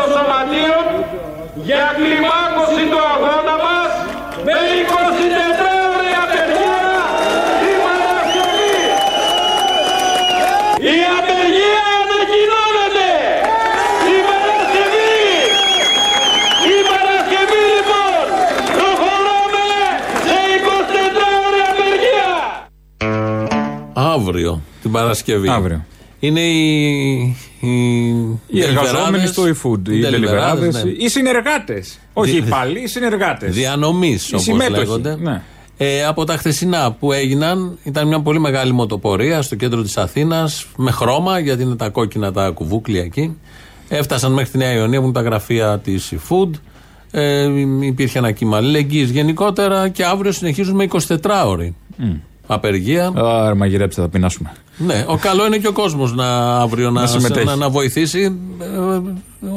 των σωματείων για κλιμάκωση του αγώνα μας με 24 ώρες απεργία τη Παρασκευή. Η απεργία ανακοινώνεται! Η Παρασκευή! Η Παρασκευή λοιπόν! Προχωράμε σε 24 ώρες απεργία! Αύριο, την Παρασκευή. Αύριο. Είναι οι. Οι, Οι εργαζόμενοι στο e-food, οι τελειβεράδε. ναι. Οι συνεργάτες. Όχι οι υπάλληλοι, οι συνεργάτες. Διανομής, όπως συμμέτοχοι, λέγονται. ναι. Ε, από τα χθεσινά που έγιναν, ήταν μια πολύ μεγάλη μοτοπορία στο κέντρο της Αθήνας, με χρώμα, γιατί είναι τα κόκκινα τα κουβούκλια εκεί. Έφτασαν μέχρι τη Νέα Ιωνία που είναι τα γραφεία της eFood. Ε, υπήρχε ένα κύμα αλληλεγγύης γενικότερα και αύριο συνεχίζουν με 24 ώρη. Απεργία. Άρα μαγειρέψτε, θα πεινάσουμε. Ναι, ο καλό είναι και ο κόσμος να αύριο να, Να συμμετέχει. να, να βοηθήσει. Ε,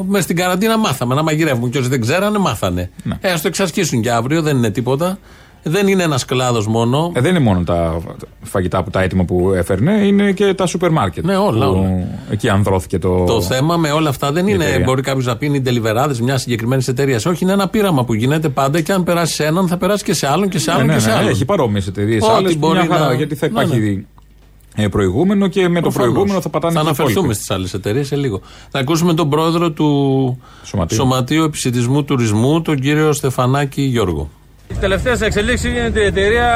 με στην καραντίνα μάθαμε να μαγειρεύουν. Και όσοι δεν ξέρανε, μάθανε. Ναι. Ε, ας το εξασκήσουν και αύριο, δεν είναι τίποτα. Δεν είναι ένας κλάδος μόνο. Ε, δεν είναι μόνο τα φαγητά που τα έτοιμα που έφερνε, είναι και τα σούπερ μάρκετ. Ναι, όλα, που όλα. Εκεί ανδρώθηκε το. Το θέμα με όλα αυτά δεν είναι. εταιρεία. Μπορεί κάποιος να πει είναι τελειβεράδε μιας συγκεκριμένης εταιρείας. Όχι, είναι ένα πείραμα που γίνεται πάντα και αν περάσει σε έναν, θα περάσει και σε άλλον και σε Ναι, άλλον ναι, και σε ναι, άλλον. Έχει παρόμοιες εταιρείες. Ό,τι Άλλες μπορεί μια χαρά, να- γιατί θα Ναι, υπάρχει ε, προηγούμενο και με το Προφανώς. προηγούμενο θα πατάνε Θα και οι αναφερθούμε υπόλοιποι. στις άλλες εταιρείες σε λίγο. Θα ακούσουμε τον πρόεδρο του Σωματείου. Σωματείου Επισητισμού Τουρισμού, τον κύριο Στεφανάκη Γιώργο. Οι τελευταίες εξελίξεις είναι ότι η εταιρεία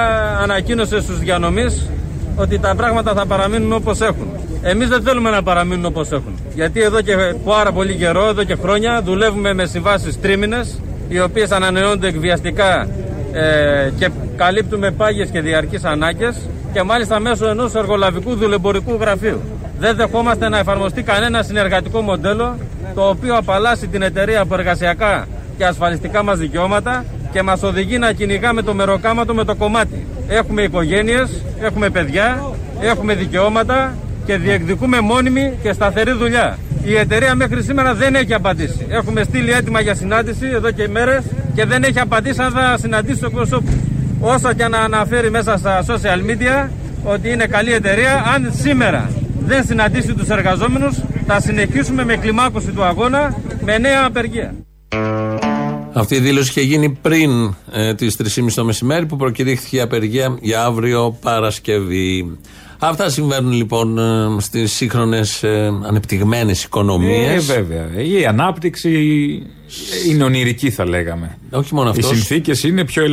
ανακοίνωσε στους διανομείς ότι τα πράγματα θα παραμείνουν όπως έχουν. Εμείς δεν θέλουμε να παραμείνουν όπως έχουν. Γιατί εδώ και πάρα πολύ καιρό, εδώ και χρόνια, δουλεύουμε με συμβάσεις τρίμηνες, οι οποίες ανανεώνται εκβιαστικά ε, και καλύπτουμε πάγιες και διαρκείς ανάγκες και μάλιστα μέσω ενός εργολαβικού δουλεμπορικού γραφείου. Δεν δεχόμαστε να εφαρμοστεί κανένα συνεργατικό μοντέλο το οποίο απαλλάσσει την εταιρεία από εργασιακά και ασφαλιστικά μας δικαιώματα και μας οδηγεί να κυνηγάμε το μεροκάματο με το κομμάτι. Έχουμε οικογένειες, έχουμε παιδιά, έχουμε δικαιώματα και διεκδικούμε μόνιμη και σταθερή δουλειά. Η εταιρεία μέχρι σήμερα δεν έχει απαντήσει. Έχουμε στείλει έτοιμα για συνάντηση εδώ και μέρες και δεν έχει απαντήσει αν θα συναντήσει το εκπροσώπου. Όσο και να αναφέρει μέσα στα social media ότι είναι καλή εταιρεία, αν σήμερα δεν συναντήσει τους εργαζόμενους, θα συνεχίσουμε με κλιμάκωση του αγώνα με νέα απεργία. Αυτή η δήλωση είχε γίνει πριν ε, τις 3.30 το μεσημέρι που προκηρύχθηκε η απεργία για αύριο Παρασκευή. Αυτά συμβαίνουν λοιπόν ε, στις σύγχρονες ε, ανεπτυγμένες οικονομίες. Ε, βέβαια. Η ανάπτυξη είναι ονειρική, θα λέγαμε. Όχι μόνο Οι αυτός. συνθήκες είναι πιο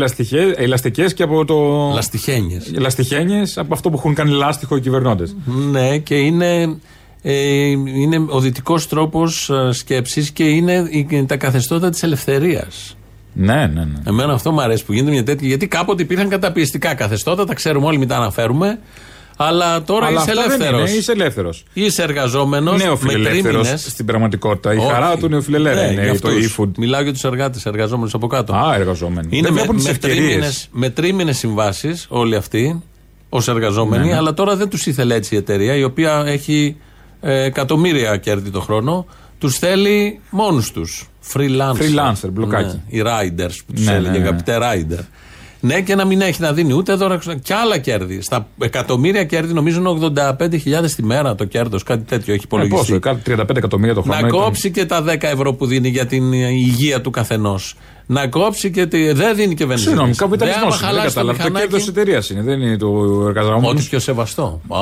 ελαστικές και από το. Λαστιχένιες. Λαστιχένιες από αυτό που έχουν κάνει λάστιχο οι κυβερνώντες. Ναι, και είναι, ε, είναι ο δυτικός τρόπος σκέψης και είναι η- τα καθεστώτα της ελευθερίας. Ναι, ναι, ναι. Εμένα αυτό μου αρέσει που γίνεται μια τέτοια. Γιατί κάποτε υπήρχαν καταπιεστικά καθεστώτα, τα ξέρουμε όλοι, μην τα αναφέρουμε. Αλλά τώρα Αλλά είσαι αυτά δεν ελεύθερος. είναι, είσαι ελεύθερος. Είσαι εργαζόμενος. Νέο φιλελεύθερο τρίμηνες. στην πραγματικότητα. Η Όχι. χαρά του νεοφιλελεύθερου Ναι, είναι για το αυτούς. e-food. Μιλάω για τους εργάτες, εργαζόμενους από κάτω. Α, εργαζόμενοι. Είναι δεν με, βλέπουν τις με, ευκαιρίες. τρίμηνες, με τρίμηνες συμβάσεις όλοι αυτοί ως εργαζόμενοι, Ναι, ναι. αλλά τώρα δεν τους ήθελε έτσι η εταιρεία, η οποία έχει ε, εκατομμύρια κέρδη το χρόνο. Τους θέλει μόνους τους. Freelancer. Freelancer, μπλοκάκι. Ναι, οι riders που τους Ναι, έλεγε, ναι, ναι. αγαπητέ rider. Ναι, και να μην έχει να δίνει ούτε δώρα και άλλα κέρδη. Στα εκατομμύρια κέρδη, νομίζω είναι 85.000 τη μέρα το κέρδος, κάτι τέτοιο έχει Ε, υπολογιστεί. πόσο, κάτι 35 εκατομμύρια το χρόνο. Να ήταν. κόψει και τα 10 ευρώ που δίνει για την υγεία του καθενός. Να κόψει και. τη- Δεν δίνει και βενζίνη. Συγγνώμη, καπιταλισμός. Δεν χαλάσει το κατάλαβα. Το μηχανάκι. κέρδος εταιρείας είναι, δεν είναι του εργαζόμενου. Ό,τι πιο σεβαστό. Α,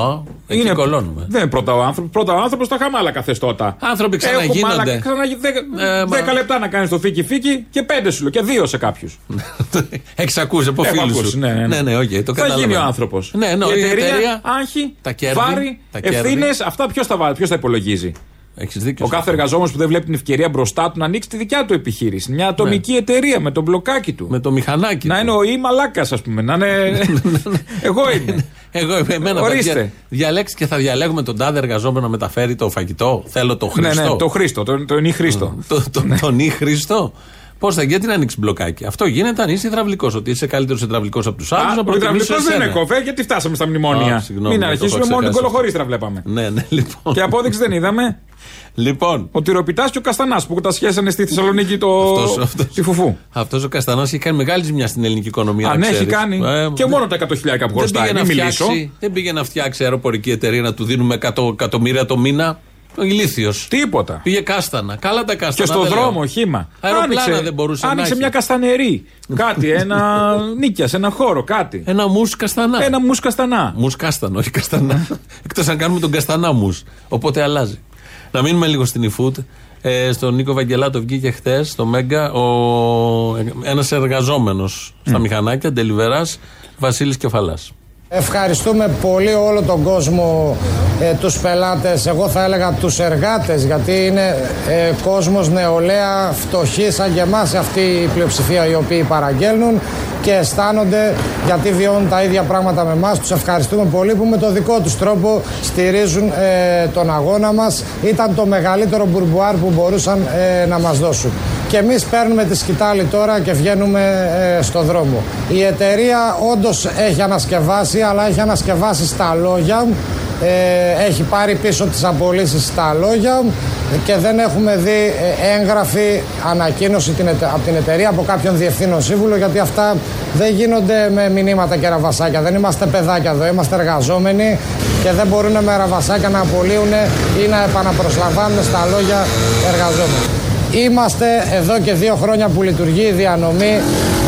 εκεί κωλώνουμε. Δεν είναι πρώτα ο άνθρωπος. Πρώτα ο άνθρωπος στα χαμάλα καθεστώτα. Άνθρωποι ξαναγίνονται. Έχουμε άλλα- ξαναγι- δέκα- Ε, μα- Δέκα λεπτά να κάνεις το φίκι φίκι και πέντε σου λέω και δύο σε κάποιους. Έχει ακούσει από Έχω φίλους ακούσει, σου. ναι, ναι. ναι, ναι, οκ, το θα καταλαβαίνω. γίνει ο άνθρωπος. Ναι, ναι, η η εταιρεία, εταιρεία, άγχη, τα κέρδη, βάρη, τα κέρδη. ευθύνες, αυτά ποιος τα, βά- ποιος τα υπολογίζει; Έχεις δίκιο. Ο σε κάθε αυτό. εργαζόμενος που δεν βλέπει την ευκαιρία μπροστά του να ανοίξει τη δικιά του επιχείρηση. Μια ατομική εταιρεία με τον μπλοκάκι του. Ναι. Με το μηχανάκι. Να του. είναι ο ή μαλάκας, ας πούμε. Να είναι. Εγώ είμαι. Εγώ είμαι εμένα. Ορίστε. παιδιά, Διαλέξει και θα διαλέγουμε τον τάδε εργαζόμενο να μεταφέρει το φαγητό. Θέλω το ναι, Χριστό. ναι, το Χρήστο, τον το, το Χρήστο. Το, το, τον ή Χριστό. Πώς θα γιατί να ανοίξει μπλοκάκι. Αυτό γίνεται αν είσαι υδραυλικός. Ότι είσαι καλύτερος υδραυλικός από τους άλλους. Α, ο υδραυλικός δεν είναι κοφέ, γιατί φτάσαμε στα μνημόνια. Α, συγγνώμη, Μην το αρχίσουμε έχω μόνο την ξεχάσει. κολοχωρίστρα βλέπαμε. Ναι, ναι, λοιπόν. Και απόδειξη δεν είδαμε. λοιπόν, Ο Τυροπιτάς και ο Καστανάς που τα σχέσανε στη Θεσσαλονίκη το... Αυτός- αυτός. τη φουφού. αυτός ο Καστανάς έχει κάνει μεγάλη ζημιά στην ελληνική οικονομία. Αν να έχει ξέρεις. κάνει. Ε, και μόνο τα 100 χιλιάρικα που δεν χρωστάει. πήγε, να Μην μιλήσω. φτιάξει, δεν πήγε να φτιάξει αεροπορική εταιρεία να του δίνουμε 100 εκατομμύρια το μήνα. Ο ηλίθιος. Τίποτα. Πήγε κάστανα. Καλά τα κάστανα. Και στο δεν δρόμο, λέω. χήμα. Αεροπλάνα δεν μπορούσε να άνοιξε έχει. μια καστανερή. κάτι, ένα νίκια, ένα χώρο, κάτι. Ένα μου καστανά. Ένα μου καστανά. Μου κάστανο, όχι καστανά. Εκτός αν κάνουμε τον καστανά μου. Οπότε αλλάζει. Να μείνουμε λίγο στην eFood. Ε, στον Νίκο Βαγγελάτο βγήκε χθες στο Μέγκα ένας εργαζόμενος στα μηχανάκια, Ντελιβεράς, Βασίλης Κεφαλάς. Ευχαριστούμε πολύ όλο τον κόσμο, ε, τους πελάτες, εγώ θα έλεγα τους εργάτες, γιατί είναι ε, κόσμος νεολαία φτωχή σαν και εμάς αυτή η πλειοψηφία οι οποίοι παραγγέλνουν και αισθάνονται γιατί βιώνουν τα ίδια πράγματα με εμάς. Τους ευχαριστούμε πολύ που με το δικό τους τρόπο στηρίζουν ε, τον αγώνα μας. Ήταν το μεγαλύτερο μπουρμπουάρ που μπορούσαν ε, να μας δώσουν. Και εμείς παίρνουμε τη σκητάλη τώρα και βγαίνουμε ε, στο δρόμο. Η εταιρεία όντως έχει ανασκευάσει, αλλά έχει ανασκευάσει στα λόγια. Ε, έχει πάρει πίσω τις απολύσεις στα λόγια και δεν έχουμε δει ε, έγγραφη ανακοίνωση την, ετε- από την εταιρεία από κάποιον διευθύνων σύμβουλο γιατί αυτά δεν γίνονται με μηνύματα και ραβασάκια. Δεν είμαστε παιδάκια εδώ, είμαστε εργαζόμενοι και δεν μπορούν με ραβασάκια να απολύουν ή να επαναπροσλαμβάνουν στα λόγια εργαζόμενοι. Είμαστε εδώ και δύο χρόνια που λειτουργεί η διανομή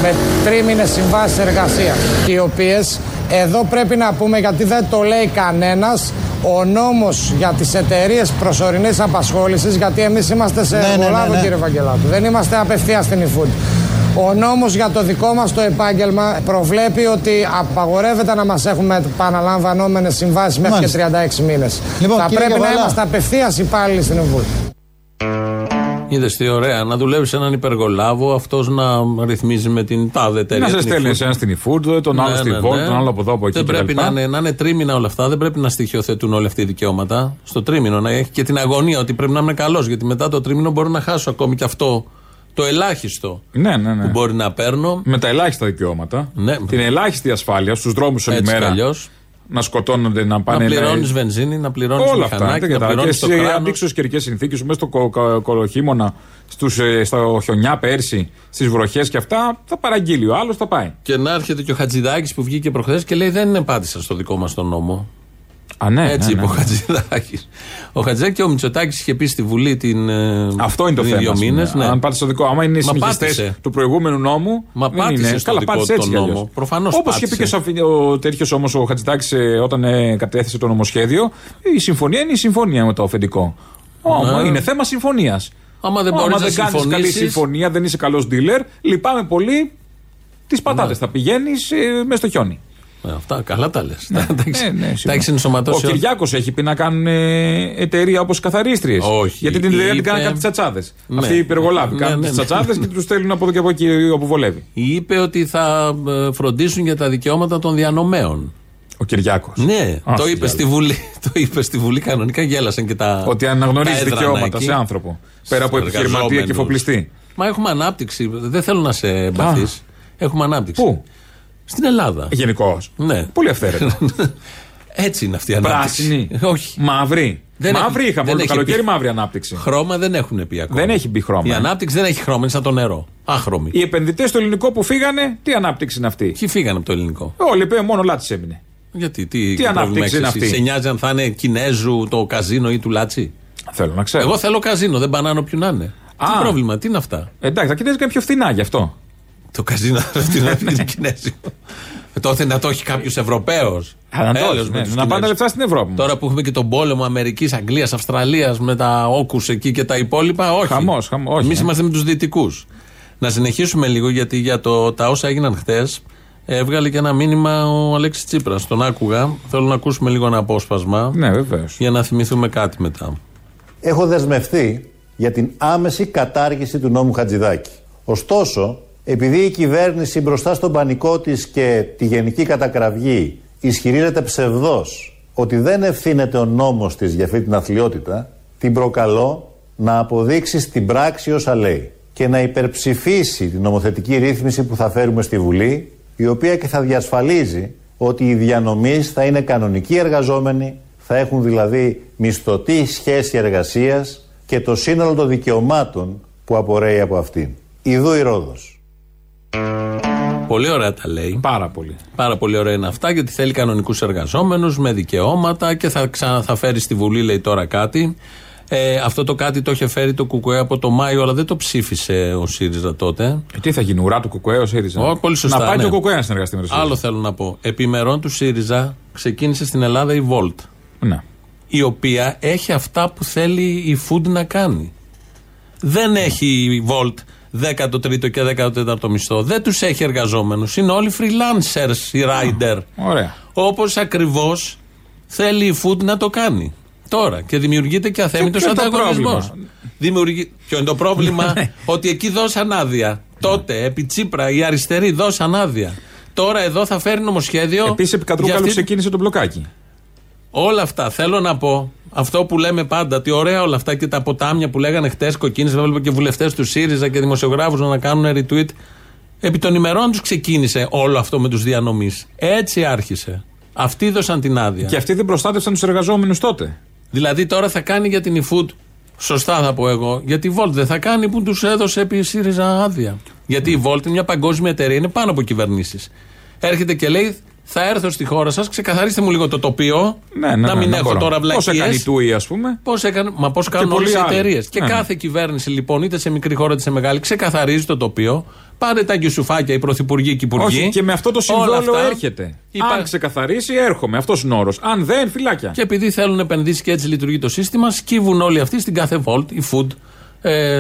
με τρίμηνες συμβάσεις εργασίας οι οποίες εδώ πρέπει να πούμε γιατί δεν το λέει κανένας ο νόμος για τις εταιρείες προσωρινής απασχόλησης γιατί εμείς είμαστε σε Ναι, ναι, εργολάβο ναι, ναι. κύριε Βαγγελάτου δεν είμαστε απευθείας στην eFood ο νόμος για το δικό μας το επάγγελμα προβλέπει ότι απαγορεύεται να μας έχουμε επαναλαμβανόμενες συμβάσεις μέχρι Μάλιστα. και 36 μήνες. Λοιπόν, Θα κύριε πρέπει να Καβαλά. είμαστε απευθείας υπάλληλοι στην eFood. Είδες τι ωραία, να δουλεύεις σε έναν υπεργολάβο, αυτός να ρυθμίζει με την τάδε εταιρεία. Να σε την στέλνει eFood. ένα στην eFood, τον άλλο Ναι, στη ναι, Volt, ναι. τον άλλο από εδώ από εκεί. Δεν πρέπει κτλ. να είναι, να είναι τρίμηνα όλα αυτά. Δεν πρέπει να στοιχειοθετούν όλα αυτά οι δικαιώματα. Στο τρίμηνο να έχει και την αγωνία ότι πρέπει να είμαι καλός. Γιατί μετά το τρίμηνο μπορώ να χάσω ακόμη και αυτό το ελάχιστο Ναι, ναι, ναι. που μπορεί να παίρνω. Με τα ελάχιστα δικαιώματα. Ναι. Την ελάχιστη ασφάλεια στους δρόμους όλη Έτσι κι μέρα. αλλιώς. Να σκοτώνονται, να Να πάνε. πληρώνεις βενζίνη, να πληρώνεις Όλα αυτά. μηχανάκι, δεν να κατάλαβα. πληρώνεις Και το σε κράνο. αντίξωε καιρικέ συνθήκες, μέσα στο κο- κο- κολοχήμωνα, στους, ε, στο χιονιά πέρσι, στις βροχές και αυτά, θα παραγγείλει. Ο άλλος θα πάει. Και να έρχεται και ο Χατζηδάκης που βγήκε προχθές και λέει: Δεν είναι πάτησα στο δικό μας τον νόμο. Α, ναι, Έτσι ναι, είπε ναι. ο Χατζηδάκης. Ο Χατζηδάκης και ο Μητσοτάκης είχε πει στη Βουλή την. ε, Αυτό είναι το πριν θέμα. Δύο ας πούμε. μήνες, ναι. Αν πάτε στο δικό, άμα είναι Μα συνεχιστέ πάτησε. του προηγούμενου νόμου. Μα δεν πάτησε είναι. στο Καλά, δικό πάτησε τον έτσι κι νόμο. αλλιώς. Προφανώς Όπως είχε πει και πάτησε. ο, ο τέτοιος όμως ο Χατζητάκη όταν ε, κατέθεσε το νομοσχέδιο, η συμφωνία είναι η συμφωνία με το αφεντικό. Όμω Ναι. είναι θέμα συμφωνίας. Άμα δεν μπορείς να δεν κάνεις καλή συμφωνήσεις- συμφωνία, δεν είσαι καλός dealer, λυπάμαι πολύ. Τις πατάτες Ναι. θα πηγαίνεις ε, μέσα στο χιόνι. Ε, Αυτά καλά τα λες. Τα Ε, ναι, έχεις σίγουρα. Ο ενσωματώσει. όλα. Κυριάκος έχει πει να κάνουν ε, εταιρεία όπως καθαρίστριες. Όχι, Γιατί την εταιρεία την είπε- κάνουν κάτι τσατσάδες. Ναι. Αυτοί οι υπεργολάβοι Ναι, κάνουν ναι, τις ναι. τσατσάδες και τους στέλνουν από εδώ και από εκεί όπου βολεύει. Είπε ότι θα ε, φροντίσουν για τα δικαιώματα των διανομέων. Ο Κυριάκος. Ναι, Α, το είπε διάλογο. στη Βουλή. Το είπε στη Βουλή κανονικά, γέλασαν και τα. Ότι τα αναγνωρίζει έδρανα δικαιώματα εκεί. σε άνθρωπο. Πέρα από Στους επιχειρηματία και εργαζόμενους. εφοπλιστή. Μα έχουμε ανάπτυξη. Δεν θέλω να σε εμπαθεί. Έχουμε ανάπτυξη. Πού; Στην Ελλάδα. Γενικώς. Ναι. Πολύ αυθαίρετο. Έτσι είναι αυτή η ανάπτυξη. Πράσινη. Όχι. Μαύρη. Δεν μαύρη έχει- είχαμε δεν όλο το έχει καλοκαίρι, πει. μαύρη ανάπτυξη. Χρώμα δεν έχουν πει ακόμα. Δεν έχει μπει χρώμα, Η ε. ανάπτυξη δεν έχει χρώμα, είναι σαν το νερό. Άχρωμη. Οι επενδυτές στο ελληνικό που φύγανε, τι ανάπτυξη είναι αυτή; Ποιοι φύγανε από το ελληνικό; Όλοι είπε μόνο λάτι έμεινε. Γιατί, τι, Τι πρόβλημα ανάπτυξη έχεις είναι εσύ; αυτή; Σε νοιάζει αν θα είναι Κινέζου το καζίνο ή του Λάτσι. Θέλω να ξέρω. Εγώ θέλω καζίνο, δεν πανάνω ποιου να είναι. Τι Α. πρόβλημα, τι είναι αυτά; Εντάξει, τα κινέζικα είναι πιο φθηνά γι' αυτό. Το καζίνο αυτή είναι κινέζικο. Ε, Τότε να το έχει κάποιος Ευρωπαίος. Α, να το έχει, ναι, να πάνε τα λεφτά στην Ευρώπη. Τώρα που έχουμε και τον πόλεμο Αμερικής, Αγγλίας, Αυστραλίας με τα όκους εκεί και τα υπόλοιπα, όχι. Χαμός, χαμός, όχι, Εμείς ε. είμαστε με τους δυτικούς. Να συνεχίσουμε λίγο γιατί για το, τα όσα έγιναν χθες έβγαλε και ένα μήνυμα ο Αλέξης Τσίπρας. Τον άκουγα. Θέλω να ακούσουμε λίγο ένα απόσπασμα Ναι, βεβαίως. για να θυμηθούμε κάτι μετά. έχω δεσμευτεί για την άμεση κατάργηση του νόμου Χατζηδάκη. Ωστόσο, επειδή η κυβέρνηση μπροστά στον πανικό της και τη γενική κατακραυγή ισχυρίζεται ψευδός ότι δεν ευθύνεται ο νόμος της για αυτή την αθλειότητα, την προκαλώ να αποδείξει στην πράξη όσα λέει και να υπερψηφίσει την νομοθετική ρύθμιση που θα φέρουμε στη Βουλή, η οποία και θα διασφαλίζει ότι οι διανομείς θα είναι κανονικοί εργαζόμενοι, θα έχουν δηλαδή μισθωτή σχέση εργασίας και το σύνολο των δικαιωμάτων που απορρέει από αυτήν. Ιδού η Ρόδος. Πολύ ωραία τα λέει. Πάρα πολύ. Πάρα πολύ ωραία είναι αυτά γιατί θέλει κανονικούς εργαζόμενους με δικαιώματα και θα, ξανα, θα φέρει στη Βουλή, λέει τώρα κάτι. Ε, αυτό το κάτι το είχε φέρει το Κουκουέ από το Μάιο, αλλά δεν το ψήφισε ο ΣΥΡΙΖΑ τότε. Ε, τι θα γίνει, ουρά του Κουκουέ, ο ΣΥΡΙΖΑ; Ω, πολύ σωστά, Να πάει ναι. και ο Κουκουέ να συνεργαστεί με το ΣΥΡΙΖΑ. Άλλο θέλω να πω. Επιμερών του ΣΥΡΙΖΑ ξεκίνησε στην Ελλάδα η Volt. Ναι. Η οποία έχει αυτά που θέλει η Food να κάνει. Δεν έχει η Volt 13ο και 14ο μισθό. Δεν τους έχει εργαζόμενους. Είναι όλοι freelancers, οι rider. Ωραία. Όπως ακριβώς θέλει η Food να το κάνει. Τώρα. Και δημιουργείται και αθέμητος ποιο είναι το ανταγωνισμός. πρόβλημα; Δημιουργεί... Ποιο είναι το πρόβλημα, ότι εκεί δώσαν άδεια. Τότε, επί Τσίπρα, οι αριστεροί δώσαν άδεια. Τώρα εδώ θα φέρει νομοσχέδιο. Επίσης, επί Κατρούκαλου για αυτή- ξεκίνησε το μπλοκάκι. Όλα αυτά θέλω να πω. Αυτό που λέμε πάντα, ότι ωραία όλα αυτά και τα ποτάμια που λέγανε χτες, κοκκίνησε, έβλεπα και βουλευτές του ΣΥΡΙΖΑ και δημοσιογράφους να κάνουν retweet. Επί των ημερών τους ξεκίνησε όλο αυτό με τους διανομής. Έτσι άρχισε. Αυτοί δώσαν την άδεια. Και αυτοί δεν προστάτευσαν τους εργαζόμενους τότε. Δηλαδή τώρα θα κάνει για την eFood. Σωστά θα πω εγώ. Γιατί η Volt δεν θα κάνει που τους έδωσε επί ΣΥΡΙΖΑ άδεια. Γιατί η Volt είναι μια παγκόσμια εταιρεία, είναι πάνω από κυβερνήσεις. Έρχεται και λέει, θα έρθω στη χώρα σας, ξεκαθαρίστε μου λίγο το τοπίο. Ναι, ναι, να ναι, μην ναι, έχω μπορώ. τώρα βλακίες. Πώς έκανε η TUI, ας πούμε. Πώς έκανε, μα πώς κάνουν πολλοί όλες οι άλλοι. εταιρείες. Και Ναι, ναι. κάθε κυβέρνηση λοιπόν, είτε σε μικρή χώρα είτε σε μεγάλη, ξεκαθαρίζει το τοπίο. Πάρε τα γιουσουφάκια, οι πρωθυπουργοί και οι υπουργοί. Όχι, και με αυτό το Όλα συμβόλαιο αυτά. έρχεται. Υπά- Αν ξεκαθαρίσει, έρχομαι. Αυτός είναι ο όρος. Αν δεν, φυλάκια. Και επειδή θέλουν επενδύσει και έτσι λειτουργεί το σύστημα, σκύβουν όλοι αυτοί στην κάθε Volt, η Food, ε,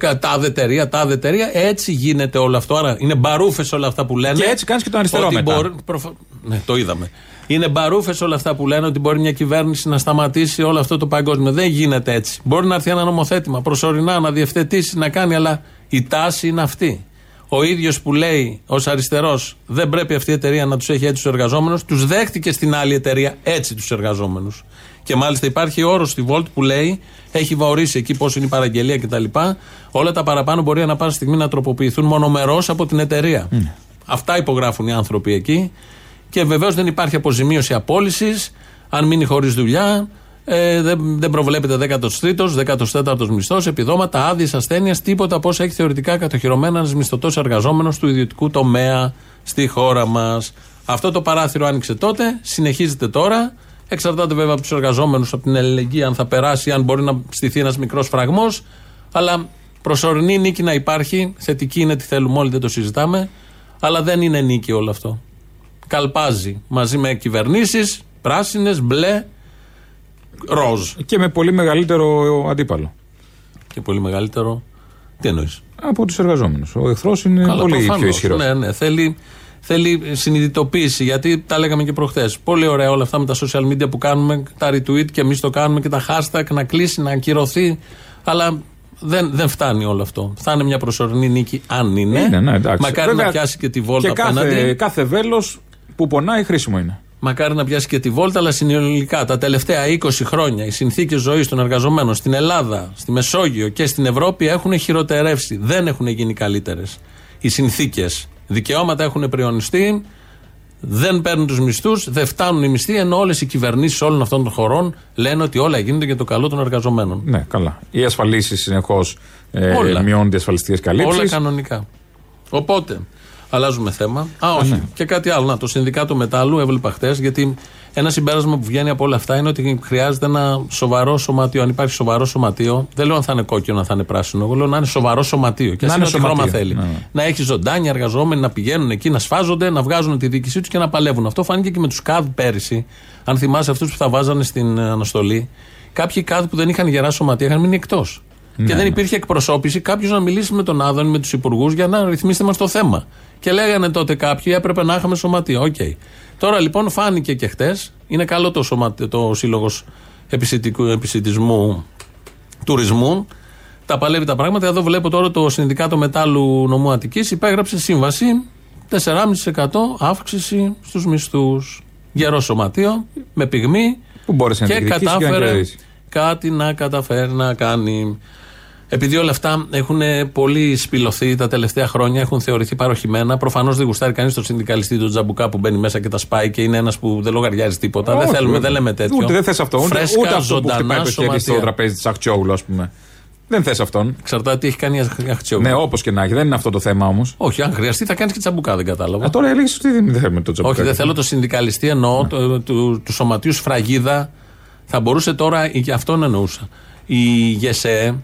ε, τάδε εταιρεία, τάδε εταιρεία. Έτσι γίνεται όλο αυτό. Άρα είναι μπαρούφες όλα αυτά που λένε. Και έτσι κάνεις και τον αριστερό ότι μετά. μπορεί- προφα- Ναι, το είδαμε. Είναι μπαρούφες όλα αυτά που λένε ότι μπορεί μια κυβέρνηση να σταματήσει όλο αυτό το παγκόσμιο. Δεν γίνεται έτσι. Μπορεί να έρθει ένα νομοθέτημα προσωρινά να διευθετήσει, να κάνει, αλλά η τάση είναι αυτή. Ο ίδιος που λέει ως αριστερός δεν πρέπει αυτή η εταιρεία να τους έχει έτσι τους εργαζόμενους, τους δέχτηκε στην άλλη εταιρεία έτσι τους εργαζόμενους. Και μάλιστα υπάρχει όρος στη Volt που λέει, έχει βαωρήσει εκεί πώς είναι η παραγγελία κτλ. Όλα τα παραπάνω μπορεί ανά πάσα στιγμή να τροποποιηθούν μονομερός από την εταιρεία. Αυτά υπογράφουν οι άνθρωποι εκεί. Και βεβαίως δεν υπάρχει αποζημίωση απόλυσης. Αν μείνει χωρίς δουλειά, ε, δεν, δεν προβλέπεται 13ο, 14ο μισθός, επιδόματα, άδειες ασθένεια, τίποτα από όσα έχει θεωρητικά κατοχυρωμένα ένας μισθωτός εργαζόμενος του ιδιωτικού τομέα στη χώρα μας. Αυτό το παράθυρο άνοιξε τότε, συνεχίζεται τώρα. Εξαρτάται βέβαια από τους εργαζόμενους, από την ελληνική, αν θα περάσει, αν μπορεί να στηθεί ένας μικρός φραγμός. Αλλά προσωρινή νίκη να υπάρχει. Θετική είναι τι θέλουμε όλοι, δεν το συζητάμε. Αλλά δεν είναι νίκη όλο αυτό. Καλπάζει μαζί με κυβερνήσεις, πράσινες, μπλε, ροζ. Και με πολύ μεγαλύτερο αντίπαλο. Και πολύ μεγαλύτερο. Τι εννοείς; Από τους εργαζόμενους. Ο εχθρός είναι πολύ πιο ισχυρός. Ναι, ναι. Θέλει, θέλει συνειδητοποίηση. Γιατί τα λέγαμε και προχθές. Πολύ ωραία όλα αυτά με τα social media που κάνουμε, τα retweet και εμείς το κάνουμε και τα hashtag να κλείσει, να ακυρωθεί. Αλλά δεν, δεν φτάνει όλο αυτό. Θα είναι μια προσωρινή νίκη, αν είναι. Είναι, ναι, εντάξει. Μακάρι Βέβαια, να πιάσει και τη βόλτα Και κάθε, απέναντι. κάθε βέλος που πονάει χρήσιμο είναι. Μακάρι να πιάσει και τη βόλτα, αλλά συνολικά τα τελευταία 20 χρόνια οι συνθήκες ζωής των εργαζομένων στην Ελλάδα, στη Μεσόγειο και στην Ευρώπη έχουν χειροτερεύσει. Δεν έχουν γίνει καλύτερες. Οι συνθήκες. Δικαιώματα έχουν πριονιστεί, δεν παίρνουν τους μισθούς, δεν φτάνουν οι μισθοί, ενώ όλες οι κυβερνήσεις όλων αυτών των χωρών λένε ότι όλα γίνονται για το καλό των εργαζομένων. Ναι, καλά. Οι ασφαλίσεις συνεχώς Όλα. ε, μειώνονται οι ασφαλιστικές καλύψεις. Όλα κανονικά. Οπότε, αλλάζουμε θέμα. Α, όχι. Και κάτι άλλο. Να, το Συνδικάτο Μετάλλου έβλεπα χτε, γιατί Ένα συμπέρασμα που βγαίνει από όλα αυτά είναι ότι χρειάζεται ένα σοβαρό σωματείο. Αν υπάρχει σοβαρό σωματείο, δεν λέω αν θα είναι κόκκινο, αν θα είναι πράσινο. Εγώ λέω να είναι σοβαρό σωματείο. Και Να να είναι είναι ό,τι χρώμα σωματείο. θέλει. Ναι, ναι. Να έχει ζωντάνια εργαζόμενοι να πηγαίνουν εκεί, να σφάζονται, να βγάζουν τη διοίκησή τους και να παλεύουν. Αυτό φάνηκε και με τους ΚΑΔ πέρυσι. Αν θυμάσαι αυτούς που θα βάζανε στην ε, αναστολή. Κάποιοι ΚΑΔ που δεν είχαν γερά σωματεία είχαν μείνει εκτός. Ναι, και δεν υπήρχε εκπροσώπηση κάποιο να μιλήσει με τον Άδωνι, με τους υπουργούς για να ρυθμίστε μας το θέμα. Και λέγανε τότε κάποιοι έπρεπε να είχαμε σωματείο. Οκ. Τώρα λοιπόν φάνηκε και χτες, είναι καλό το, σωματείο, το σύλλογος επισιτισμού τουρισμού. Τα παλεύει τα πράγματα. Εδώ βλέπω τώρα το Συνδικάτο Μετάλλου Νομού Αττικής υπέγραψε σύμβαση 4,5% αύξηση στους μισθούς. Γερό σωματείο, με πυγμή Που μπόρεσε να και διεκδικήσει και να κατάφερε κερδίσει. κάτι να καταφέρει να κάνει. Επειδή όλα αυτά έχουν πολύ σπηλωθεί τα τελευταία χρόνια, έχουν θεωρηθεί παροχημένα. Προφανώς δεν γουστάρει κανείς τον συνδικαλιστή του Τζαμπουκά που μπαίνει μέσα και τα σπάει και είναι ένας που δεν λογαριάζει τίποτα. δεν Όχι, θέλουμε, βέβαια. δεν λέμε τέτοιο. Ούτε δεν θες αυτό. Ούτε, Φρέσκα, ούτε αυτό που ζωντανά χτυπάει το χέρι στο σωματεία. τραπέζι της Αχτσιόγλου, ας πούμε. Δεν θες αυτόν. Εξαρτάται τι έχει κάνει η Αχτσιόγλου. Ναι, όπως και να έχει. Δεν είναι αυτό το θέμα όμως. Όχι, αν χρειαστεί θα κάνεις και τσαμπουκά, δεν κατάλαβα. Α, τώρα έλεγες ότι δεν θέλουμε το τζαμπουκάκι. Όχι, δεν θέλω το συνδικαλιστή, εννοώ Ναι. το, του, του σωματείου Σφραγίδα. Θα μπορούσε τώρα, γι' αυτόν εννοούσα, η ΓΕΣΕ,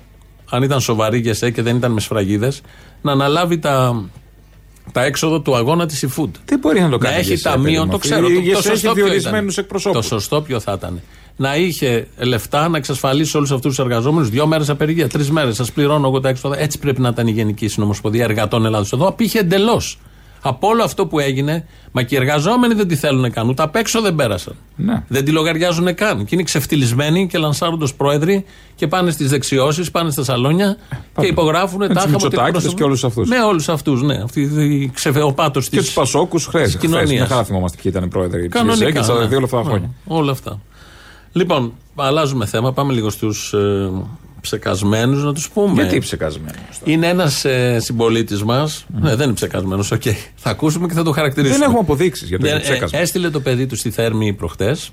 αν ήταν σοβαρή ΓΕΣΕ και δεν ήταν με σφραγίδες, να αναλάβει τα, τα έξοδα του αγώνα της eFood. Δεν μπορεί να το Να κάνει. έχει η ΓΕΣΕ, ταμείο, παιδί μου. το ξέρω. Η Το, το ΓΕΣΕ σωστό έχεις ποιο διορισμένους ήταν. εκπροσώπους. Το σωστό ποιο θα ήταν. Να είχε λεφτά να εξασφαλίσει όλους αυτούς τους εργαζόμενους δύο μέρες απεργία, τρεις μέρες. Σας πληρώνω εγώ τα έξοδα. Έτσι πρέπει να ήταν η Γενική Συνομοσπονδία Εργατών Ελλάδος. Εδώ απήχε εντελώς. Από όλο αυτό που έγινε, μα και οι εργαζόμενοι δεν τη θέλουν καν. Ούτε απ' έξω δεν πέρασαν. Ναι. Δεν τη λογαριάζουν καν. Και είναι ξεφτυλισμένοι και λανσάρονται ω πρόεδροι και πάνε στις δεξιώσεις, πάνε στα σαλόνια και υπογράφουν τους τάχα από Μητσοτάκηδες και όλους αυτούς. Με όλους αυτούς, ναι. Αυτή η ξεφεοπάτο τη Και τους Πασόκους χθες. κοινωνίας. Μια χαρά θυμόμαστε ποιοι ήταν πρόεδροι της Κανονικά. ΓΕΣΕ και στα ναι. δύο όλα αυτά τα Ναι, χρόνια. όλα αυτά. Λοιπόν, αλλάζουμε θέμα. Πάμε λίγο στους ε, ψεκασμένους να τους πούμε. Γιατί ψεκασμένο. Είναι ένας ε, συμπολίτης μας. Ναι, δεν είναι ψεκασμένος. Οκ. Θα ακούσουμε και θα το χαρακτηρίσουμε. Δεν έχουμε αποδείξεις για το Δεν- ψέκασμα. ε, έστειλε το παιδί του στη Θέρμη προχτές.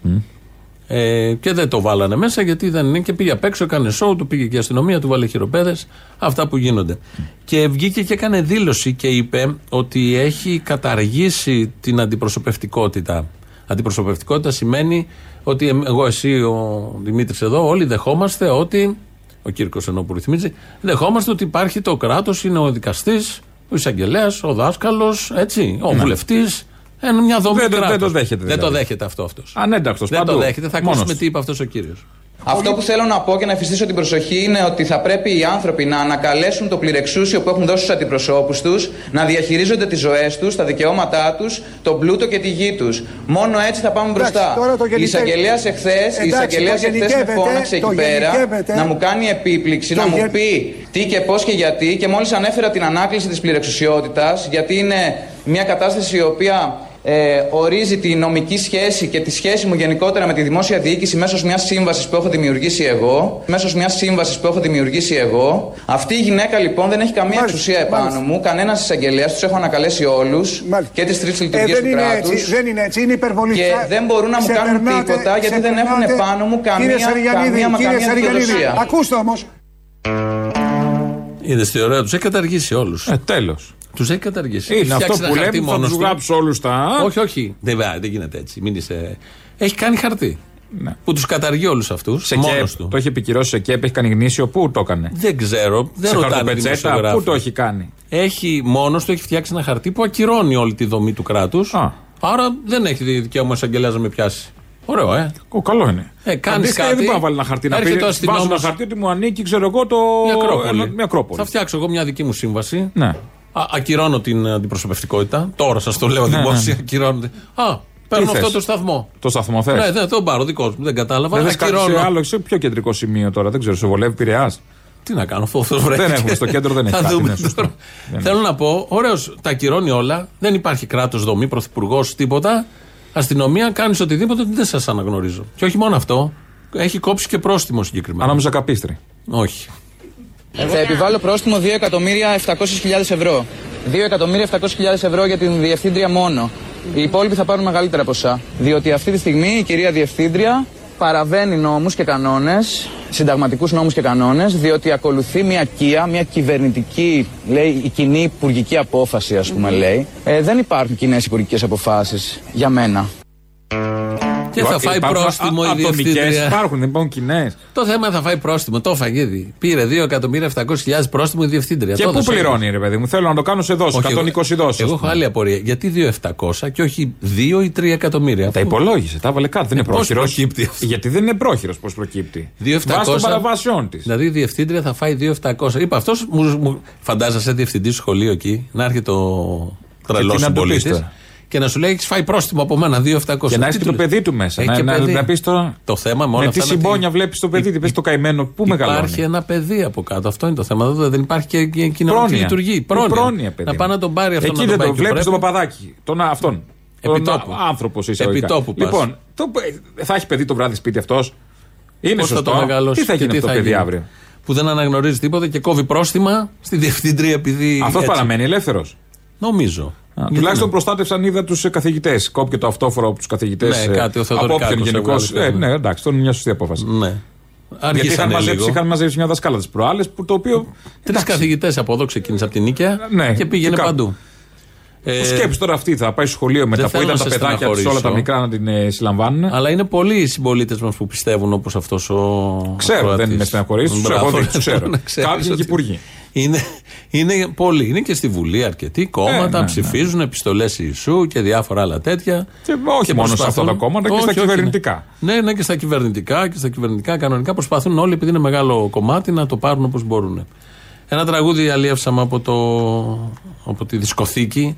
Ε, και δεν το βάλανε μέσα γιατί δεν είναι και πήγε απ' έξω, έκανε σόου, του πήγε και η αστυνομία, του 'βαλε χειροπέδες. Αυτά που γίνονται. Και βγήκε και έκανε δήλωση και είπε ότι έχει καταργήσει την αντιπροσωπευτικότητα. Αντιπροσωπευτικότητα σημαίνει ότι εμ- εγώ, εσύ, ο Δημήτρης εδώ, όλοι δεχόμαστε ότι. Ο Κύρκος ενώ που ρυθμίζει, δεχόμαστε ότι υπάρχει το κράτος, είναι ο δικαστής, ο εισαγγελέας, ο δάσκαλος, έτσι, ο βουλευτής. Ένα μια δομή Ναι. Δεν το- κράτους. δεν το δέχεται, Δεν το δηλαδή. δέχεται αυτό αυτός. Ανένταχτο Δεν παντού. το δέχεται. Θα Μόνος ακούσουμε του. τι είπε αυτός ο κύριος. Αυτό που θέλω να πω και να εφιστήσω την προσοχή είναι ότι θα πρέπει οι άνθρωποι να ανακαλέσουν το πληρεξούσιο που έχουν δώσει στους αντιπροσώπους τους, να διαχειρίζονται τις ζωές τους, τα δικαιώματά τους, τον πλούτο και τη γη τους. Μόνο έτσι θα πάμε μπροστά. τώρα το Η γενικέ- εισαγγελέας εχθές Εντάξει, εισαγγελέας το εχθές με γενικεύεται, φώναξε εκεί το πέρα γενικεύεται. να μου κάνει επίπληξη, Το να μου γε- πει τι και πώς και γιατί. Και μόλις ανέφερα την ανάκληση της πληρεξουσιότητας, γιατί είναι μια κατάσταση η οποία ε, ορίζει τη νομική σχέση και τη σχέση μου γενικότερα με τη δημόσια διοίκηση μέσω μιας σύμβασης που έχω δημιουργήσει εγώ. Μέσω μιας σύμβασης που έχω δημιουργήσει εγώ. Αυτή η γυναίκα λοιπόν δεν έχει καμία Μάλιστα, εξουσία επάνω μάλιστα. μου. Κανένας εισαγγελέα, τους έχω ανακαλέσει όλους Μάλιστα. και τι τρει Ε, λειτουργίε δεν του είναι κράτους. έτσι, δεν είναι έτσι, είναι υπερβολή. Και Ξα- δεν μπορούν να μου κάνουν ξεπερνάτε- τίποτα, γιατί δεν έχουν ξεπερνάτε- πάνω μου καμία- Κύριε Σαριγιαννίδη, καμία μα κύριε καμία Σαριγιαννίδη, δικαιοδοσία. Ακούστε όμως. Είδες τι ωραία, τους έχει καταργήσει όλους. Ε, τέλος. Τους έχει καταργήσει. Είναι Έχει αυτό φτιάξει που ένα χαρτί λέμε, θα μόνος τους του. γράψει όλους τα. Όχι, όχι. Δεν, βα- δεν γίνεται έτσι. Μην είσαι... Έχει κάνει χαρτί. Ναι. Που τους καταργεί όλους αυτούς. Σε Μόνος ΚΕΠ. του. Το έχει επικυρώσει σε ΚΕΠ, έχει κάνει γνήσιο. Πού το έκανε; Δεν ξέρω. Δεν σε ρωτάνε χαρτοπετσέτα, δημοσιογράφοι. πού το έχει κάνει; Έχει μόνος του έχει φτιάξει ένα χαρτί που ακυρώνει όλη τη δομή του κράτους. Α. Άρα δεν έχει δικαίωμα ο εισαγγελέα να με πιάσει. Ωραίο, ε. Ο, καλό είναι. Ε, κάνεις Αντίστοιχα, κάτι, Δεν μπορεί να βάλει ένα χαρτί να πει. έρχεται ο Βάζω ένα αστυνόμος- χαρτί ότι μου ανήκει, ξέρω εγώ, το. Η Ακρόπολη. ένα- Μια Ακρόπολη. Θα φτιάξω εγώ μια δική μου σύμβαση. Ναι. Α, ακυρώνω την αντιπροσωπευτικότητα. Τώρα σας το λέω Ναι, δημόσια. ναι. Ακυρώνεται. Α, παίρνω θες; αυτό το σταθμό. Το σταθμό θες; Ναι, δεν τον πάρω δικό μου. Δεν κατάλαβα. Δεν θες κάτι ακυρώνω. σε άλλο, σε πιο κεντρικό σημείο τώρα. Δεν ξέρω, σε βολεύει Πειραιά. Τι να κάνω, αυτό βρέθηκε. Δεν έχουμε, στο κέντρο δεν έχει Θα κάτι, δούμε ναι, σωστό. τώρα. Δεν Θέλω να πω, ωραίος, τα ακυρώνει όλα. Δεν υπάρχει κράτος δομή, πρωθυπουργός, τίποτα. Αστυνομία, κάνεις οτιδήποτε, δεν σας αναγνωρίζω. Και όχι μόνο αυτό, έχει κόψει και πρόστιμο συγκεκριμένα. Ανάμεσα καπίστρι. Όχι. Θα επιβάλλω πρόστιμο 2.700.000 ευρώ. 2.700.000 ευρώ για την διευθύντρια μόνο. Οι υπόλοιποι θα πάρουν μεγαλύτερα ποσά. Διότι αυτή τη στιγμή η κυρία Διευθύντρια παραβαίνει νόμους και κανόνες, συνταγματικούς νόμους και κανόνες, διότι ακολουθεί μια κία, μια κυβερνητική, λέει, η κοινή υπουργική απόφαση, ας πούμε, λέει. Ε, δεν υπάρχουν κοινές υπουργικές αποφάσεις για μένα. Και Και θα φάει Υπάρχουν πρόστιμο α- η ατομικές, διευθύντρια. Υπάρχουν, δεν υπάρχουν κοινές. Το θέμα θα φάει πρόστιμο. Το έφαγε ήδη. Πήρε 2.700.000 πρόστιμο η διευθύντρια. Και Το πού έδωσε. πληρώνει, ρε παιδί μου; Θέλω να το κάνω σε δόσεις. Όχι, 120 εγώ- δόσεις. Εγώ έχω άλλη απορία. Γιατί 2.700 και όχι 2 ή 3 εκατομμύρια; Τα Αφού- υπολόγισε, τα έβαλε κάτω. Δεν είναι πώς πρόχειρος. προκύπτει αυτό; Γιατί δεν είναι πρόχειρος πώς προκύπτει. 2.700. Βάσει των παραβάσεών της. Δηλαδή η διευθύντρια θα φάει 2.700. Είπα αυτός μου, μου φαντάζεσαι διευθυντής σχολείο εκεί να έρχεται ο τρελό τι να του πεις συμπολίτης τώρα; Και να σου λέει: Έχεις φάει πρόστιμο από μένα 2.700. Και να έχει Τι και του το λες; παιδί του μέσα. Έχει Να, και να, παιδί. να πεις τώρα. Το θέμα με όλα Με τι αυτά είναι συμπόνια ότι βλέπεις το παιδί, τι πες το καημένο, πού Υπάρχει μεγαλώνει; ένα παιδί από κάτω. Αυτό είναι το θέμα. Εδώ δεν υπάρχει και και κοινωνική Πρόνοια. λειτουργία. Η Πρόνοια. πρόνοια, παιδί να μου. πάει να τον πάρει αυτό Εκεί να δεν τον πάει το εκεί βλέπεις που τον πρέπει. παπαδάκι. Τον αυτόν. Επιτόπου. άνθρωπος εισαγωγικά. Επιτόπου πας. Λοιπόν, το, θα έχει παιδί το βράδυ σπίτι αυτός. Είναι Πώς θα σωστό. το μεγαλώσει τι θα και γίνει αυτό το παιδί γίνει. αύριο; Που δεν αναγνωρίζει τίποτα και κόβει πρόστιμα στη διευθύντρια επειδή. Αυτός έτσι. παραμένει ελεύθερος; Νομίζω. Γιατί Τουλάχιστον να- προστάτευσαν είδα τους καθηγητές. Κόπηκε το αυτόφορο από τους καθηγητές. Ναι, κάτι ο από όποιον Θεοδωρικάκος γενικώς. έβγαλε, Ε, ναι. ναι, εντάξει, αυτό είναι μια σωστή απόφαση. Ναι. Γιατί είχαν Αργήσανε μαζέψει, λίγο. είχαν μαζέψει μια δασκάλα τι προάλλες, το οποίο. Τρεις καθηγητές από εδώ ξεκίνησε από την Νίκαια Ναι, και πήγαινε και κάπου. παντού. Ε, Σκέψει τώρα αυτή, θα πάει στο σχολείο μετά που θέλω ήταν να τα σε παιδάκια της όλα τα στεναχωρήσω. μικρά να την ε, συλλαμβάνουν. αλλά είναι πολλοί οι συμπολίτες μας που πιστεύουν όπως αυτός ο. Ξέρω, ακροατής. δεν με στεναχωρείς, τους Μπράβο, έχω δει, τους ξέρω. να ξέρεις Κάποιοι ότι υπουργοί. Είναι, είναι πολλοί. Είναι και στη Βουλή αρκετοί κόμματα, Ε, ναι, ναι. ψηφίζουν επιστολές Ιησού και διάφορα άλλα τέτοια. Και όχι μόνο σε αυτά τα κόμματα, και στα κυβερνητικά. Ναι. ναι, ναι, και στα κυβερνητικά και στα κυβερνητικά κανονικά προσπαθούν όλοι, επειδή είναι μεγάλο κομμάτι, να το πάρουν όπως μπορούν. Ένα τραγούδι αλλιεύσαμε από, το, από τη δισκοθήκη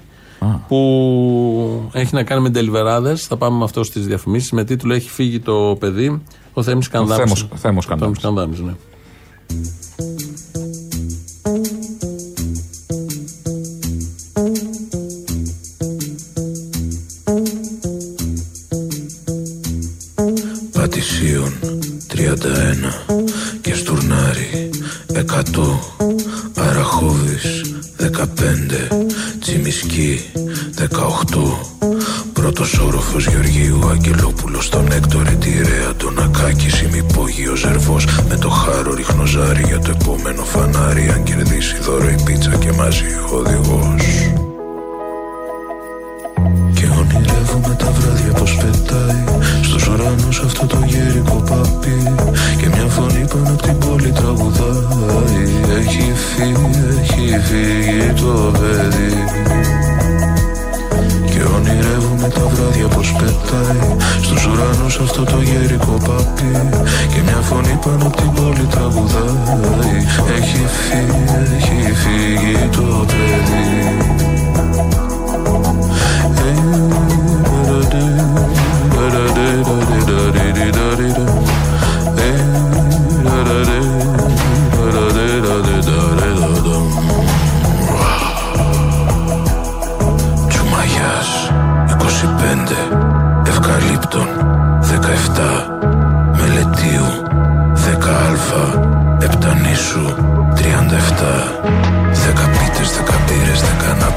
που έχει να κάνει με ντελιβεράδες. Θα πάμε με αυτό στις διαφημίσεις. Με τίτλο Έχει φύγει το παιδί. Ο Θέμης Κανδάμης. Θέμος- Θέμος Ο Κανδάμης. Κανδάμης, ναι. 31 και Στουρνάρι 100 Αραχώβης 15 Τσιμισκή 18 Πρώτος όροφος Γεωργίου Αγγελόπουλος Τον Έκτορε Τιρέα Τον Ακάκη Ημυπόγειο Ζερβός Με το χάρο ριχνοζάρι για το επόμενο φανάρι Αν κερδίσει δώρο η πίτσα και μαζί ο οδηγός. Και ονειρεύομαι τα βράδια πως πετάει Στους ουρανούς αυτό το γέρικο παπί έχει φύγει το παιδί. Και ονειρεύομαι τα βράδια πως πετάει Στους ουρανούς αυτό το γέρικο παπί. Και μια φωνή πάνω από την πόλη τραγουδάει. Έχει φύγει, έχει φύγει το παιδί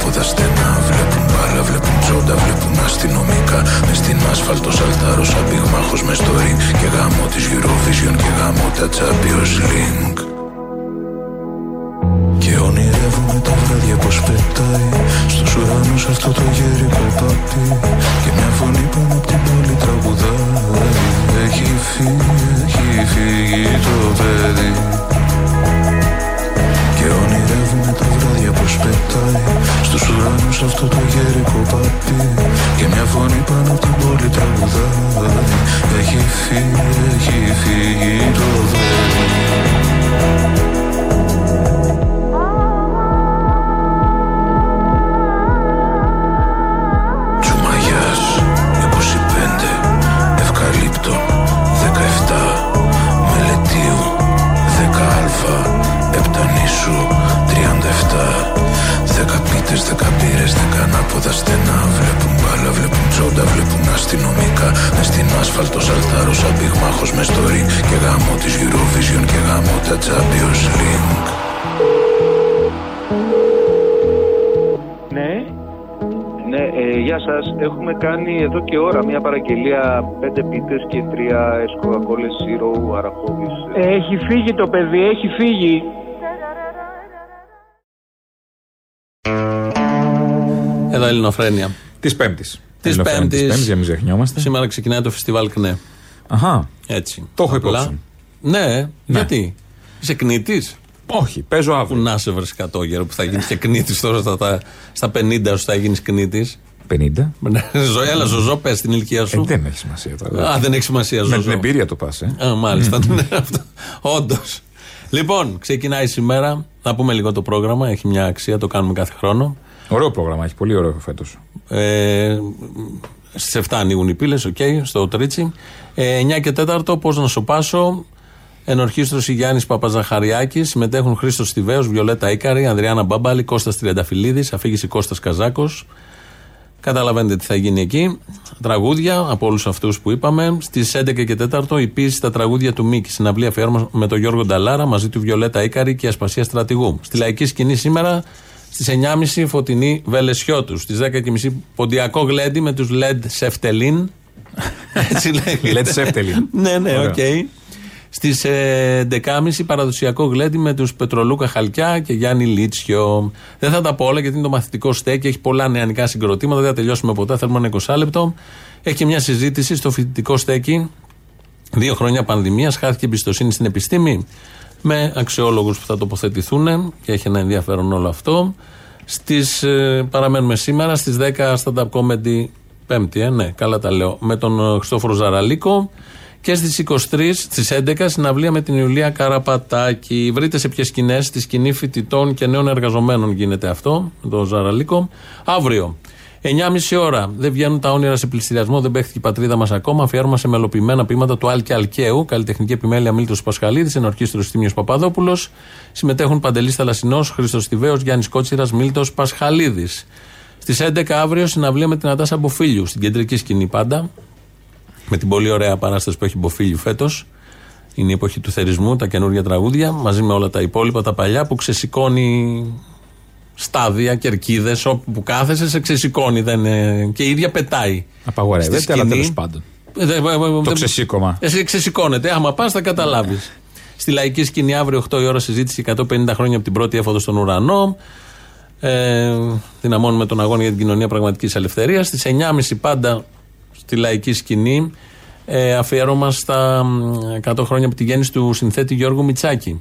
ανάποδα στενά Βλέπουν μπάλα, βλέπουν τσόντα, βλέπουν αστυνομικά. Μες στην άσφαλτο σαλτάρος απειγμάχος μες στο ring. Και γάμο της Eurovision και γάμο τα Champions League. Και ονειρεύομαι τα βράδια πως πετάει. Στους ουρανούς αυτό το γέρικο παπί Και μια φωνή πάνω από την πόλη τραγουδάει. Έχει φύγει, έχει φύγει το παιδί Και ονειρεύομαι τα βράδια πως πετάει Στους ουρανούς αυτό το γέρικο παπί Και μια φωνή πάνω από την πόλη τραγουδάει. Έχει φύγει, έχει φύγει το παιδί δέκα ανάποδα στενά Βλέπουν μπάλα, βλέπουν τσόντα, βλέπουν αστυνομικά Μες στην άσφαλτο σαλτάρος απειγμάχος μες στο ring Και γάμο της Eurovision και γάμο τα Champions League Ναι. Ναι, ε, γεια σας. Έχουμε κάνει εδώ και ώρα μια παραγγελία πέντε πίτες και τρία εσκοκακόλες Zero Αραχώβης. Έχει φύγει το παιδί, έχει φύγει. Εδώ Ελληνοφρένια. Της Πέμπτης. Της Ελληνοφρένη της Πέμπτης. Πέμπτης, για μην ξεχνιόμαστε. Σήμερα ξεκινάει το φεστιβάλ ΚΝΕ. Αχά. Έτσι. Το έχω Απλά- υπόψη. Ναι, γιατί; Είσαι κνήτης; Όχι, παίζω Που αύριο. να σε βρει κατόγερο που θα γίνεις και κνήτης τώρα στα, τα- στα 50 σου θα γίνεις κνήτης. 50. Έλα, Ζωζό, πες την ηλικία Ε, σου. δεν έχει σημασία τώρα. Α, δεν έχει σημασία, Με Ζωζό. την εμπειρία το πας. Ε. Α, μάλιστα. ναι, αυτό. Όντως. Λοιπόν, ξεκινάει σήμερα. Θα πούμε λίγο το πρόγραμμα. Έχει μια αξία, το κάνουμε κάθε χρόνο. Ωραίο πρόγραμμα, έχει πολύ ωραίο φέτος. Ε, Στις 7 ανοίγουν οι πύλες, οκ, στο Τρίτση. Ε, 9 και 4, Πώς να σωπάσω. Ενορχήστρωση Γιάννης Παπαζαχαριάκης. Συμμετέχουν Χρήστος Θηβαίος, Βιολέτα Ίκαρη, Ανδριάνα Μπάμπαλη, Κώστας Τριανταφυλλίδης, αφήγηση Κώστας Καζάκος. Καταλαβαίνετε τι θα γίνει εκεί. Τραγούδια από όλους αυτούς που είπαμε. Στις 11 και 4 η ποίηση στα τραγούδια του Μίκη. Συναυλία αφιέρωμα με τον Γιώργο Νταλάρα μαζί του Βιολέτα Ίκαρη και Ασπασία Στρατηγού. Στη λαϊκή σκηνή σήμερα στις 9.30 Φωτεινή Βελεσιώτου. Στις 10.30 ποντιακό γλέντι με τους Let's Σεφτελίν. Έτσι λέγεται. Let's Σεφτελίν. ναι, ναι, Ωραίο. οκ. Στις ε, 11.30 παραδοσιακό γλέντι με τους Πετρολούκα Χαλκιά και Γιάννη Λίτσιο. Δεν θα τα πω όλα γιατί είναι το μαθητικό στέκι, έχει πολλά νεανικά συγκροτήματα, δεν θα τελειώσουμε ποτέ, θέλουμε ένα 20 λεπτό. Έχει και μια συζήτηση στο φοιτητικό στέκι. Δύο χρόνια πανδημίας, χάθηκε εμπιστοσύνη στην επιστήμη με αξιόλογους που θα τοποθετηθούν και έχει ένα ενδιαφέρον όλο αυτό. Στις, ε, παραμένουμε σήμερα στις 10 stand-up comedy. Πέμπτη, ε, ναι, καλά τα λέω. Με τον ε, Χριστόφορο Ζαραλίκο. Και στις 23, στις 11, συναυλία με την Ιουλία Καραπατάκη. Βρείτε σε ποιες σκηνές, στη σκηνή φοιτητών και νέων εργαζομένων γίνεται αυτό, με τον Ζαραλίκο. Αύριο, 9.30 ώρα. Δεν βγαίνουν τα όνειρα σε πληστηριασμό, δεν παίχτηκε η πατρίδα μας ακόμα. Αφιέρωμα σε μελοποιημένα ποίηματα του Άλκη Αλκαίου, καλλιτεχνική επιμέλεια Μίλτος Πασχαλίδης, ενορχίστρο Τίμιο Παπαδόπουλος. Συμμετέχουν Παντελής Θαλασσινός, Χρήστος Τιβαίο, Γιάννης Κότσιρας, Μίλτος Πασχαλίδης. Στις 11 αύριο συναυλία με την Ατάσα Μποφίλιου, στην κεντρική σκηνή πάντα. Με την πολύ ωραία παράσταση που έχει Μποφίλιου φέτος. Είναι η εποχή του θερισμού, τα καινούργια τραγούδια, μαζί με όλα τα υπόλοιπα, τα παλιά που ξεσηκώνει στάδια, κερκίδες, όπου που κάθεσαι, σε ξεσηκώνει. Δεν, ε, και η ίδια πετάει. Απαγορεύεται, Στη αλλά σκηνή. τέλος πάντων. Ε, δε- ε, ε, Το δεν- ξεσήκωμα. Εσύ ξεσηκώνεται. Άμα πας, θα καταλάβεις. Στη λαϊκή σκηνή αύριο 8 η ώρα συζήτηση 150 χρόνια από την πρώτη έφοδο στον ουρανό. Ε, δυναμώνουμε τον αγώνα για την κοινωνία πραγματικής ελευθερίας. Στις 9.30 πάντα στη λαϊκή σκηνή ε, αφιέρωμα στα μ, 100 χρόνια από τη γέννηση του συνθέτη Γιώργου Μιτσάκη.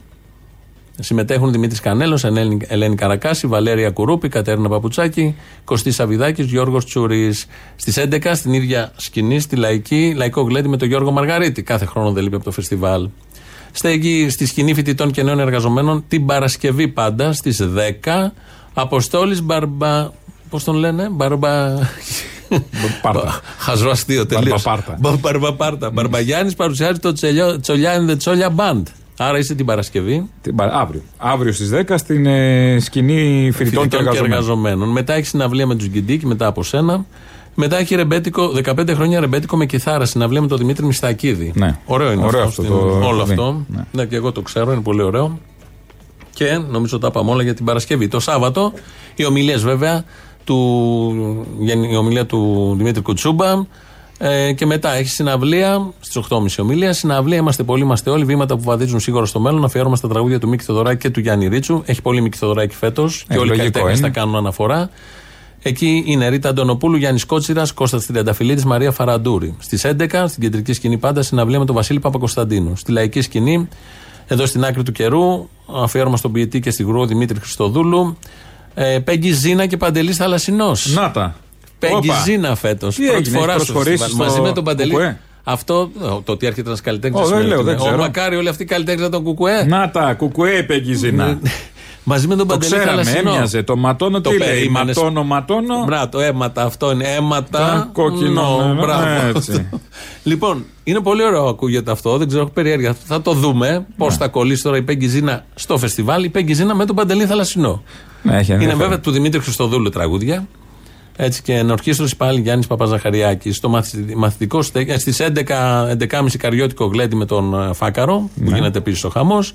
Συμμετέχουν Δημήτρης Κανέλος, Ελένη, Ελένη Καρακάση, Βαλέρια Κουρούπη, Κατέρινα Παπουτσάκη, Κωστής Σαβιδάκη, Γιώργος Τσουρής. Στις 11 στην ίδια σκηνή, στη λαϊκή, λαϊκό γλέντι με τον Γιώργο Μαργαρίτη. Κάθε χρόνο δεν λείπει από το φεστιβάλ. Στέγει στη σκηνή φοιτητών και νέων εργαζομένων την Παρασκευή πάντα στις 10. Αποστόλης Μπαρμπα. Πώς τον λένε, Μπαρμπα. Πάρτα. Χαζό αστείο τελείως. Μπαρμπαπάρτα. Μπαρμπαπάρτα. Μπαρμπαγιάννης παρουσιάζει το τσελιό- Τσολιά and the Τσόλια Band. Άρα είσαι την Παρασκευή. Την πα- Αύριο. Αύριο στις 10 στην ε, σκηνή φοιτητών και Φοιτητών εργαζομένων. Μετά έχει συναυλία με τους Γκιντίκη, μετά από σένα. Μετά έχει ρεμπέτικο, 15 χρόνια ρεμπέτικο με κιθάρα, συναυλία με τον Δημήτρη Μιστακίδη. Ναι. Ωραίο είναι Ωραίο αυτό. αυτό στην- το όλο έχω δει. αυτό. Ναι. Ναι. και εγώ το ξέρω, είναι πολύ ωραίο. Και νομίζω τα είπαμε όλα για την Παρασκευή. Το Σάββατο, οι ομιλίες βέβαια, του, η ομιλία του Δημήτρη Κουτσούμπα. Ε, και μετά έχει συναυλία στις 8.30 ομιλία. Συναυλία είμαστε πολλοί, είμαστε όλοι. Βήματα που βαδίζουν σίγουρα στο μέλλον. Αφιέρωμα στα τραγούδια του Μίκη Θοδωράκη και του Γιάννη Ρίτσου. Έχει πολύ Μίκη Θοδωράκη φέτος. και όλοι οι λογικό καλλιτέχνες είναι. θα κάνουν αναφορά. Εκεί είναι Ρίτα Αντωνοπούλου, Γιάννης Κότσιρας, Κώστας Τριανταφυλλίδης, Μαρία Φαραντούρη. Στις 11 στην κεντρική σκηνή πάντα συναυλία με τον Βασίλη Παπακοσταντίνου. Στη λαϊκή σκηνή, εδώ στην άκρη του καιρού, αφιέρωμα στον ποιητή και στη γρούο Δημήτρη Χριστοδούλου. Ε, Πέγγι Ζήνα και Παντελής Θαλασσινός. Να τα. Πέγγι Όπα. Ζήνα φέτος. Τι Πρώτη έγινε, φορά έχεις στο προσχωρήσει φεστιβάλ. στο Μαζί με τον Παντελή. Κουκουέ; Αυτό, ε, το ότι έρχεται ένας καλλιτέχνης. Ω, δεν λέω, δεν ξέρω. Μακάρι όλοι αυτοί οι καλλιτέχνες τον Κουκουέ. Να τα, κουκουέ Πεγγιζίνα. Μαζί με τον Το Παντελή ξέραμε, Θαλασσινό. έμοιαζε. Το ματώνο Το τι λέει. περίμενες. Ματώνο, ματώνο. Μπράβο, το αίματα αυτό είναι. Αίματα. Τα κόκκινο, νο, ναι, μπράβο. έτσι. λοιπόν, είναι πολύ ωραίο ακούγεται αυτό. Δεν ξέρω, έχω περιέργεια. Θα το δούμε πώς Ναι. θα κολλήσει τώρα η Πέγγι Ζήνα στο φεστιβάλ. Η Πέγγι Ζήνα με τον Παντελή Θαλασσινό. Ναι, έχει Είναι ενδιαφέρον. βέβαια του Δημήτρη Χριστοδούλου τραγούδια. Έτσι και ενορχίστρωση πάλι Γιάννης Παπαζαχαριάκης. Στο μαθη- μαθητικό στέκι. Στις 11, 11.30 καριώτικο γλέντι με τον ε, Φάκαρο, που Ναι. γίνεται επίση ο χαμός.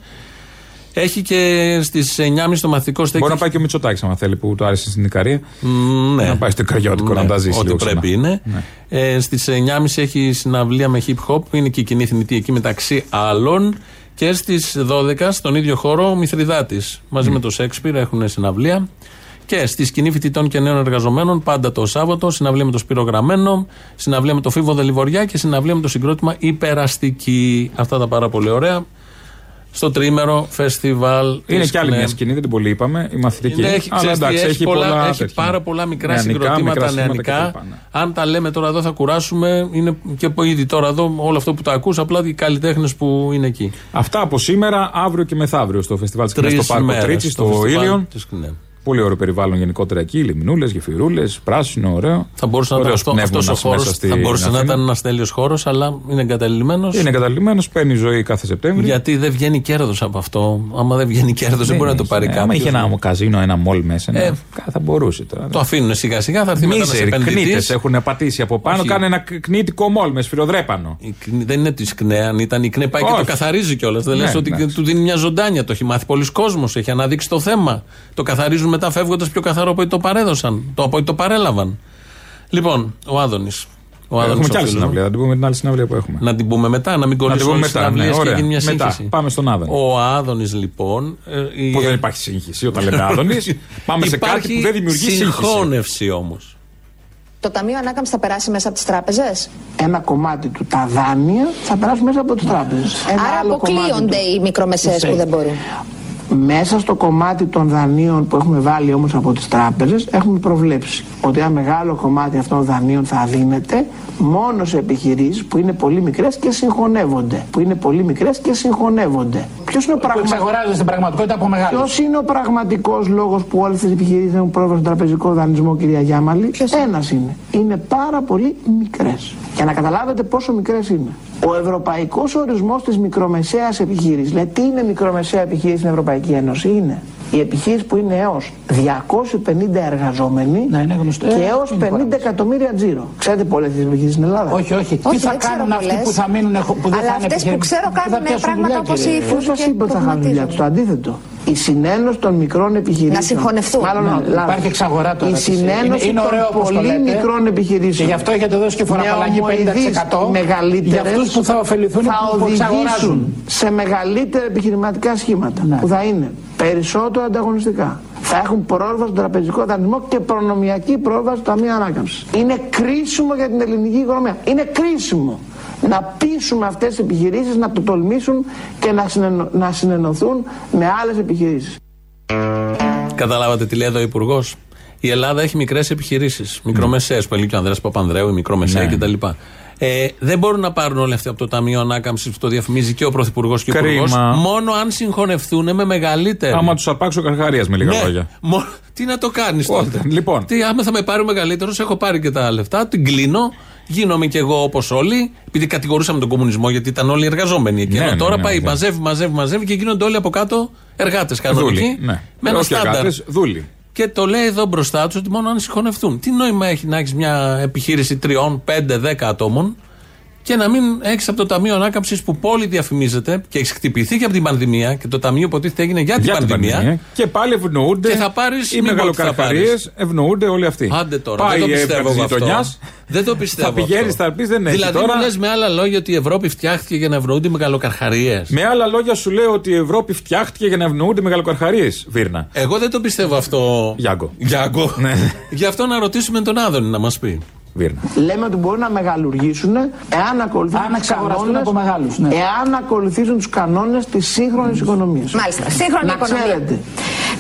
Έχει και στις 9.30 το μαθητικό στέκι. Μπορεί να πάει και ο Μητσοτάκης, αν θέλει, που του άρεσε στην Ικαρία. Μ, ναι. Να πάει στο Καριώτικο να τα ζήσει Ό,τι λίγο πρέπει ξανά. είναι. Ναι. Ε, Στις 9.30 έχει συναυλία με hip hop, που είναι και η κοινή θνητή εκεί μεταξύ άλλων. Και στις 12 στον ίδιο χώρο ο Μηθριδάτη. Μαζί με το Σέξπιρ έχουν συναυλία. Και στη σκηνή φοιτητών και νέων εργαζομένων, πάντα το Σάββατο, συναυλία με το Σπύρο Γραμμένο, συναυλία με το Φίβο Δελιβοριά και συναυλία με το συγκρότημα Υπεραστική. Αυτά τα πάρα πολύ ωραία. Στο τρίμερο φεστιβάλ. Είναι της κι άλλη ΚΝΕ. μια σκηνή, δεν την πολύ είπαμε, η μαθητική. Ναι, έχει, αλλά ξέρεις τι, εντάξει, έχει, έχει πολλά, πολλά έχει τέτοια. πάρα πολλά μικρά Νεανικά, συγκροτήματα μικρά σχήματα νεανικά. κτλ, ναι. Αν τα λέμε τώρα εδώ θα κουράσουμε. Είναι και από ήδη τώρα εδώ όλο αυτό που τα ακούς, απλά οι καλλιτέχνες που είναι εκεί. Αυτά από σήμερα, αύριο και μεθαύριο στο φεστιβάλ της Κρήτη, Τρεις στο Πάρκο μέρες Τρίτσι, στο στο φεστιβάλ Ήλιον. Της ΚΝΕ. Πολύ ωραίο περιβάλλον γενικότερα εκεί, λιμνούλες, γεφυρούλες, πράσινο, ωραίο. Θα μπορούσε να ήταν Ωραίος αυτό, αυτός ο πνεύμονας χώρο. μέσα στη Θα μπορούσε να Αθήνα. ήταν ένας τέλειος χώρος, αλλά είναι εγκαταλειμμένος. Είναι καταλημμένο, παίρνει ζωή κάθε Σεπτέμβριο. Γιατί δεν βγαίνει κέρδος από αυτό. Άμα δεν βγαίνει κέρδος, δεν μπορεί να το πάρει ναι, κάποιος. Άμα είχε ένα καζίνο, ένα μόλ μέσα, ναι, Ε, θα μπορούσε τώρα. Το αφήνουν σιγά σιγά, θα έρθει μετά ένα Μίζεροι επενδυτής. κνήτες έχουν πατήσει από πάνω, Όχι. κάνει ένα κ- κνήτικο μόλ με σφυροδρέπανο. Η ΚΝΕ Δεν είναι της ΚΝΕ, αν ήταν η ΚΝΕ πάει και Όχι. το καθαρίζει κιόλας. Δεν Ναι, λες ότι εντάξει. του δίνει μια ζωντάνια. Το έχει μάθει πολλοί κόσμος, έχει αναδείξει το θέμα. Το καθαρίζουν μετά φεύγοντας πιο καθαρό από ό,τι το παρέδωσαν. Το από ό,τι το παρέλαβαν. Λοιπόν, ο Άδωνης. Ο Άδωνης Έχουμε ο κι άλλη φίλος μου. συναυλία, θα την πούμε την άλλη συναυλία που έχουμε. Να την πούμε μετά, να μην Να την κολλήσουμε πούμε όλες τις μετά. Ναι, συναυλίες και ωραία. γίνει μια Μετά. σύγχυση. Πάμε στον Άδωνη. Ο Άδωνης λοιπόν. ε, η- Που δεν υπάρχει σύγχυση όταν λέμε Άδωνης. Πάμε σε κάτι Υπάρχει που δεν δημιουργεί σύγχυση. Συγχώνευση όμως. Το Ταμείο Ανάκαμψης θα περάσει μέσα από τις τράπεζες; Ένα κομμάτι του, τα δάνεια, θα περάσει μέσα από τις τράπεζες. Άρα αποκλείονται οι μικρομεσαίες που δεν μπορούν. Μέσα στο κομμάτι των δανείων που έχουμε βάλει όμως από τις τράπεζες έχουμε προβλέψει ότι ένα μεγάλο κομμάτι αυτών των δανείων θα δίνεται μόνο σε επιχειρήσεις που είναι πολύ μικρές και συγχωνεύονται. Που είναι πολύ μικρές και συγχωνεύονται. Ποιος είναι ο Που πραγματικός... εξαγοράζεται στην πραγματικότητα από μεγάλους. Ποιος είναι ο πραγματικός λόγος που όλες τις επιχειρήσεις έχουν πρόβλημα στον τραπεζικό δανεισμό, κυρία Γιάμαλη; Ένας είναι. Είναι πάρα πολύ μικρές. Για να καταλάβετε πόσο μικρές είναι. Ο ευρωπαϊκός ορισμός της μικρομεσαίας επιχείρησης. Δηλαδή, τι είναι μικρομεσαία επιχείρηση στην Ευρωπαϊκή Ένωση, είναι η επιχείρηση που είναι έως 250 εργαζόμενοι Ναι, είναι γνωστό. και Ε, έως είναι 50 πάρα εκατομμύρια τζίρο. Ξέρετε πολλές τις επιχειρήσει στην Ελλάδα. Όχι, όχι. Τι Όχι, θα δεν ξέρω κάνουν αυτοί πολλές. που θα μείνουν έχω- που δεν Αλλά θα είναι αυτές που επιχειρημα- ξέρω που θα κάνουν πιάσουν πράγματα δουλειά, όπως κύριε. η Πώ σα και είπα ότι θα κάνουν δουλειά τους, το αντίθετο. Η συνένωση των μικρών επιχειρήσεων. Να συγχωνευτούν. Μάλλον, Ναι, λάθος. υπάρχει εξαγορά τώρα, Η της- συνένωση είναι- είναι ωραίο των όπως το πολύ λέτε. μικρών επιχειρήσεων. Και γι' αυτό έχετε δώσει και φοροαπαλλαγή 50%. μεγαλύτερες Για αυτούς που θα ωφεληθούν θα που εξαγοράζουν. οδηγήσουν σε μεγαλύτερα επιχειρηματικά σχήματα Ναι. που θα είναι περισσότερο ανταγωνιστικά. Θα έχουν πρόσβαση στον τραπεζικό δανεισμό και προνομιακή πρόσβαση στο Ταμείο Ανάκαμψης. Είναι κρίσιμο για την ελληνική οικονομία. Είναι κρίσιμο να πείσουμε αυτές τις επιχειρήσεις να το τολμήσουν και να, συνενω- να συνενωθούν με άλλες επιχειρήσεις. Καταλάβατε τι λέει εδώ ο Υπουργός. Η Ελλάδα έχει μικρές επιχειρήσεις, μικρομεσαίες, που έλεγε και ο Ανδρέας Παπανδρέου, η μικρομεσαία Ναι. κτλ. Ε, δεν μπορούν να πάρουν όλοι αυτοί από το Ταμείο Ανάκαμψης που το διαφημίζει και ο Πρωθυπουργός και ο Κρίμα. Υπουργός. Μόνο αν συγχωνευτούν με μεγαλύτερη. Άμα τους αρπάξει ο Καρχαρίας με λίγα Ναι, λόγια. μόνο- τι να το κάνεις τότε; Πότε, λοιπόν. Τι, άμα θα με πάρει ο μεγαλύτερος, έχω πάρει και τα λεφτά, την κλείνω, γίνομαι κι εγώ όπως όλοι. Επειδή κατηγορούσαμε τον κομμουνισμό, γιατί ήταν όλοι εργαζόμενοι εκεί. Ναι, Ενώ ναι, τώρα ναι, πάει, ναι. μαζεύει, μαζεύει, μαζεύει και γίνονται όλοι από κάτω εργάτες κανονικοί. Δούλοι. Ναι. Με ένα Όχι στάνταρ. εργάτες, δούλοι. Και το λέει εδώ μπροστά τους ότι μόνο αν συγχωνευτούν. Τι νόημα έχει να έχεις μια επιχείρηση τριών, πέντε, δέκα ατόμων και να μην έχεις από το Ταμείο Ανάκαμψης που πόλη διαφημίζεται και έχεις χτυπηθεί και από την πανδημία και το Ταμείο υποτίθεται έγινε για, Για την πανδημία. Και πάλι ευνοούνται Και θα πάρεις, οι μην πω τι θα μεγαλοκαρχαρίε, πάρεις. ευνοούνται όλοι αυτοί. Άντε τώρα, Πάει δεν το η πιστεύω έβγα εγώ της αυτό. γειτονιάς, Δεν το πιστεύω. Θα πηγαίνεις, αυτό. θα πεις δεν έχει Δηλαδή, τώρα. μου λες με άλλα λόγια ότι η Ευρώπη φτιάχτηκε για να ευνοούνται οι μεγαλοκαρχαρίε. Με άλλα λόγια σου λέω ότι η Ευρώπη φτιάχτηκε για να ευνοούνται οι μεγαλοκαρχαρίε, Βίρνα. Εγώ δεν το πιστεύω αυτό. Γιάγκο. Γιάγκο. Ναι. Γι' αυτό να ρωτήσουμε τον Άδωνη να μας πει. Βίρνα. Λέμε ότι μπορούν να μεγαλουργήσουν εάν ακολουθήσουν Αν τους εξαγοραστούν κανόνες- από μεγάλους, ναι. Εάν ακολουθήσουν τους κανόνες της σύγχρονης οικονομίας. Μάλιστα. Σύγχρονη να οικονομία. Ξέρετε,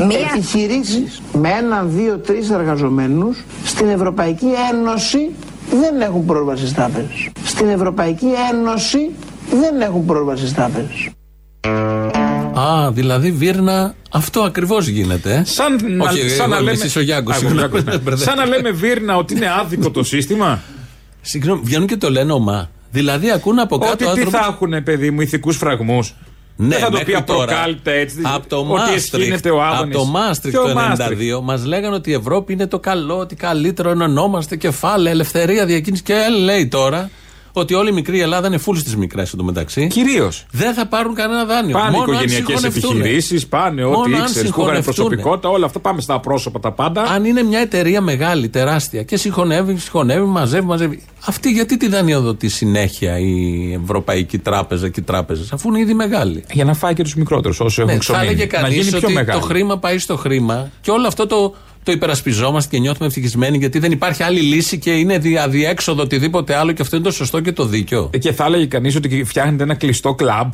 Μία- επιχειρήσεις με έναν, δύο, τρεις εργαζομένους στην Ευρωπαϊκή Ένωση δεν έχουν πρόσβαση στις τράπεζες. Στην Ευρωπαϊκή Ένωση δεν έχουν πρόσβαση στις τράπεζες. Α, δηλαδή Βίρνα, αυτό ακριβώς γίνεται. ε. Σαν, να, Όχι, σαν εγώ να είμαι λέμε. εσείς ο Γιάνγκος, Α, εγώ συγγνώμη, Γιάνγκος, ναι. μπερδεύτηκα. Σαν να λέμε Βίρνα ότι είναι άδικο το σύστημα. Συγγνώμη, βγαίνουν και το λένε ομά. Δηλαδή ακούν από κάτω Ότι τι άνθρωπους- θα έχουν, παιδί μου, ηθικούς φραγμούς. Ναι, δεν θα το μέχρι πει τώρα. απροκάλυπτα έτσι. Από το ότι Μάστριχτ, εσχύνεται ο από Άδωνης. το Μάστριχτ Ποιο το Μάστριχτ; 92 μας λέγανε ότι η Ευρώπη είναι το καλό, ότι καλύτερο ενωνόμαστε, κεφάλαια, ελευθερία διακίνηση. Και λέει τώρα ότι όλη η μικρή Ελλάδα είναι φούλη στις μικρές εντωμεταξύ. Κυρίως. Δεν θα πάρουν κανένα δάνειο. Πάνε Μόνο αν οικογενειακές συγχωνευτούν. επιχειρήσεις, πάνε Μόνο ό,τι αν ήξερες που είχαν συγχωνευτούν. προσωπικότητα, όλα αυτά πάμε στα πρόσωπα τα πάντα. Αν είναι μια εταιρεία μεγάλη, τεράστια και συγχωνεύει, συγχωνεύει, μαζεύει, μαζεύει. Αυτή γιατί τη δανειοδοτεί συνέχεια η Ευρωπαϊκή Τράπεζα και οι τράπεζες, αφού είναι ήδη μεγάλη; Για να φάει και τους μικρότερους όσοι έχουν Ναι, θα ξομείνει. έλεγε Να κανείς γίνει πιο ότι μεγάλη. το χρήμα πάει στο χρήμα και όλο αυτό το το υπερασπιζόμαστε και νιώθουμε ευτυχισμένοι γιατί δεν υπάρχει άλλη λύση και είναι δι- αδιέξοδο οτιδήποτε άλλο και αυτό είναι το σωστό και το δίκιο. Ε, Και θα έλεγε κανείς ότι φτιάχνετε ένα κλειστό κλαμπ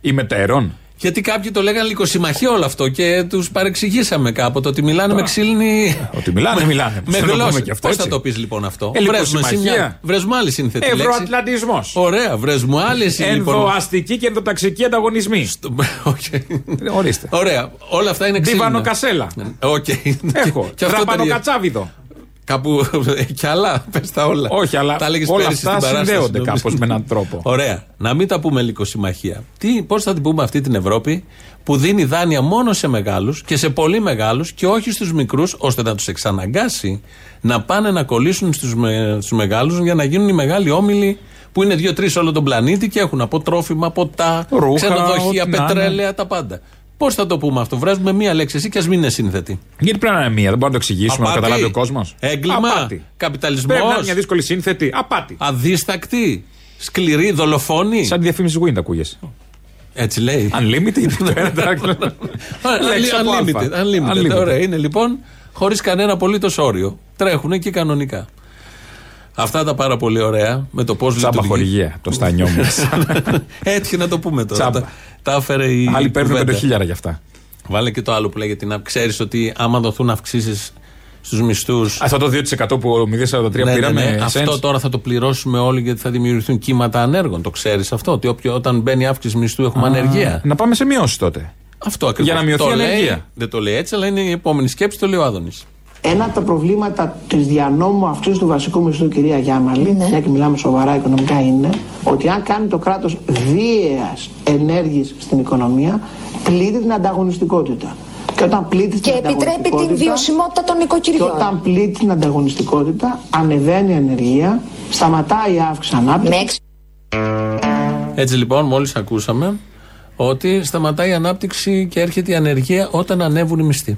ημετέρων. Γιατί κάποιοι το λέγανε λικοσυμμαχία όλο αυτό και τους παρεξηγήσαμε κάποτε ότι μιλάνε με ξύλινη. Ότι μιλάνε, μιλάνε. με Θέλω να πούμε γλώσσα. και αυτό, Πώς θα έτσι. το πεις λοιπόν αυτό; Ε, Βρες μου εσύ λικοσυμμαχία. μια- Βρες μου άλλη σύνθετη λέξη. Ευρωατλαντισμός. Ωραία, βρες μου άλλη εσύ λοιπόν. Ενδοαστική και ενδοταξική ανταγωνισμοί. Όχι. Ορίστε. Ωραία. Όλα αυτά είναι ξύλινα. Ντιβανοκασέλα. Οκ. Έχω. Και αυτό Δραπανοκατσάβιδο. Κάπου κι άλλα, πες τα όλα. Όχι, αλλά τα έλεγες όλα πέρυσι αυτά στην παράσταση, συνδέονται νομίζω. κάπως με έναν τρόπο. Ωραία. Να μην τα πούμε λυκοσυμμαχία. Τι, πώς θα την πούμε αυτή την Ευρώπη που δίνει δάνεια μόνο σε μεγάλους και σε πολύ μεγάλους και όχι στους μικρούς ώστε να τους εξαναγκάσει να πάνε να κολλήσουν στους, με, στους μεγάλους για να γίνουν οι μεγάλοι όμιλοι που είναι δύο-τρεις όλο τον πλανήτη και έχουν από τρόφιμα, ποτά, Ρούχα, ξενοδοχεία, ό,τι να είναι. πετρέλαια, τα πάντα. Πώς θα το πούμε αυτό, Βράζουμε μία λέξη εσύ και ας μην είναι σύνθετη. Γιατί πρέπει να είναι μία, δεν μπορεί να το εξηγήσουμε, να Απάτη. καταλάβει ο κόσμος. Έγκλημα. Καπιταλισμός. Πρέπει να είναι μια δύσκολη σύνθετη. Απάτη. Αδίστακτη, σκληρή, δολοφόνη. Σαν τη διαφήμιση Wind ακούγεσαι. Έτσι λέει. Unlimited. το ένα, το άλλο. Λέξη από Unlimited, αλφα. unlimited. Unlimited. Ωραία, είναι λοιπόν χωρίς κανένα απολύτως όριο. Τρέχουν εκεί κανονικά. Αυτά τα πάρα πολύ ωραία με το πώς Τσάμπα λειτουργεί. χορηγία, το στάνιό μου. Έτυχε να το πούμε τώρα. Τσάμπα. Τα, τα έφερε η. Άλλοι παίρνουν κουβέντα. πέντε χιλιάρα γι' αυτά. Βάλε και το άλλο που λέγεται να ξέρεις ότι άμα δοθούν αυξήσεις στους μισθού. Αυτό το 2% που ο 043 πήραμε. Ναι, Αυτό cents. τώρα θα το πληρώσουμε όλοι γιατί θα δημιουργηθούν κύματα ανέργων. Το ξέρεις αυτό. Ότι όποιο, όταν μπαίνει αύξηση μισθού έχουμε Α, ανεργία. Να πάμε σε μειώσεις τότε. Αυτό ακριβώς. Για να μειωθεί η ανεργία. Δεν το λέει έτσι, αλλά είναι η επόμενη σκέψη, το λέει ο Άδωνης. Ένα από τα προβλήματα της διανόμου αυτού του βασικού μισθού, κυρία Γιάμαλη, μια και μιλάμε σοβαρά οικονομικά, είναι ότι αν κάνει το κράτος βίαιας ενέργειε στην οικονομία, πλήττει την ανταγωνιστικότητα. Και όταν πλήττει Και την επιτρέπει την ανταγωνιστικότητα- βιωσιμότητα των Και οικοκυριών. όταν πλήττει την ανταγωνιστικότητα, ανεβαίνει η ανεργία, σταματάει η αύξηση ανάπτυξης. Έτσι λοιπόν, μόλις ακούσαμε ότι σταματάει η ανάπτυξη και έρχεται η ανεργία όταν ανέβουν οι μισθοί.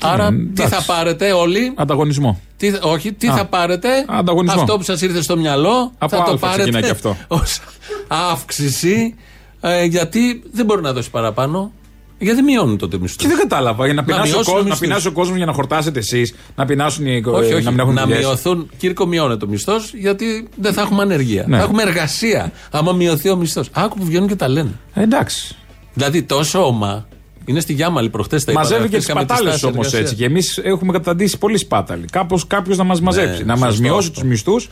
Άρα, τι εντάξει. θα πάρετε όλοι; Ανταγωνισμό. Τι, θα- όχι, τι Α, θα πάρετε; ανταγωνισμό. Αυτό που σας ήρθε στο μυαλό. Από θα το Α πάρετε ξεκινάει και αυτό. ως αύξηση. ε, γιατί δεν μπορεί να δώσει παραπάνω. Γιατί μειώνουν τότε μισθού. Και δεν κατάλαβα. Για να πεινάσει ο, μειώσουν κόσμος, να μισθούς. πεινάσει ο κόσμος για να χορτάσετε εσείς, να πεινάσουν οι Όχι, ε, όχι. να μην έχουν να δουλειές. μειωθούν. Κύρκο, μειώνεται ο μισθός γιατί δεν θα έχουμε ανεργία. Ναι. Θα έχουμε εργασία. Άμα μειωθεί ο μισθός. Άκου που βγαίνουν και τα λένε. Ε, εντάξει. Δηλαδή τόσο όμα. Είναι στη Γιάμαλη προχτές τα Μαζεύει είπα, και τις είχαμε τη πατάλες στάση όμως εργασίας. έτσι. Και εμείς έχουμε καταντήσει πολύ σπάταλοι. Κάπως κάποιος να μας μαζέψει, να μας Ναι, σωστό μειώσει αυτό. τους μισθούς,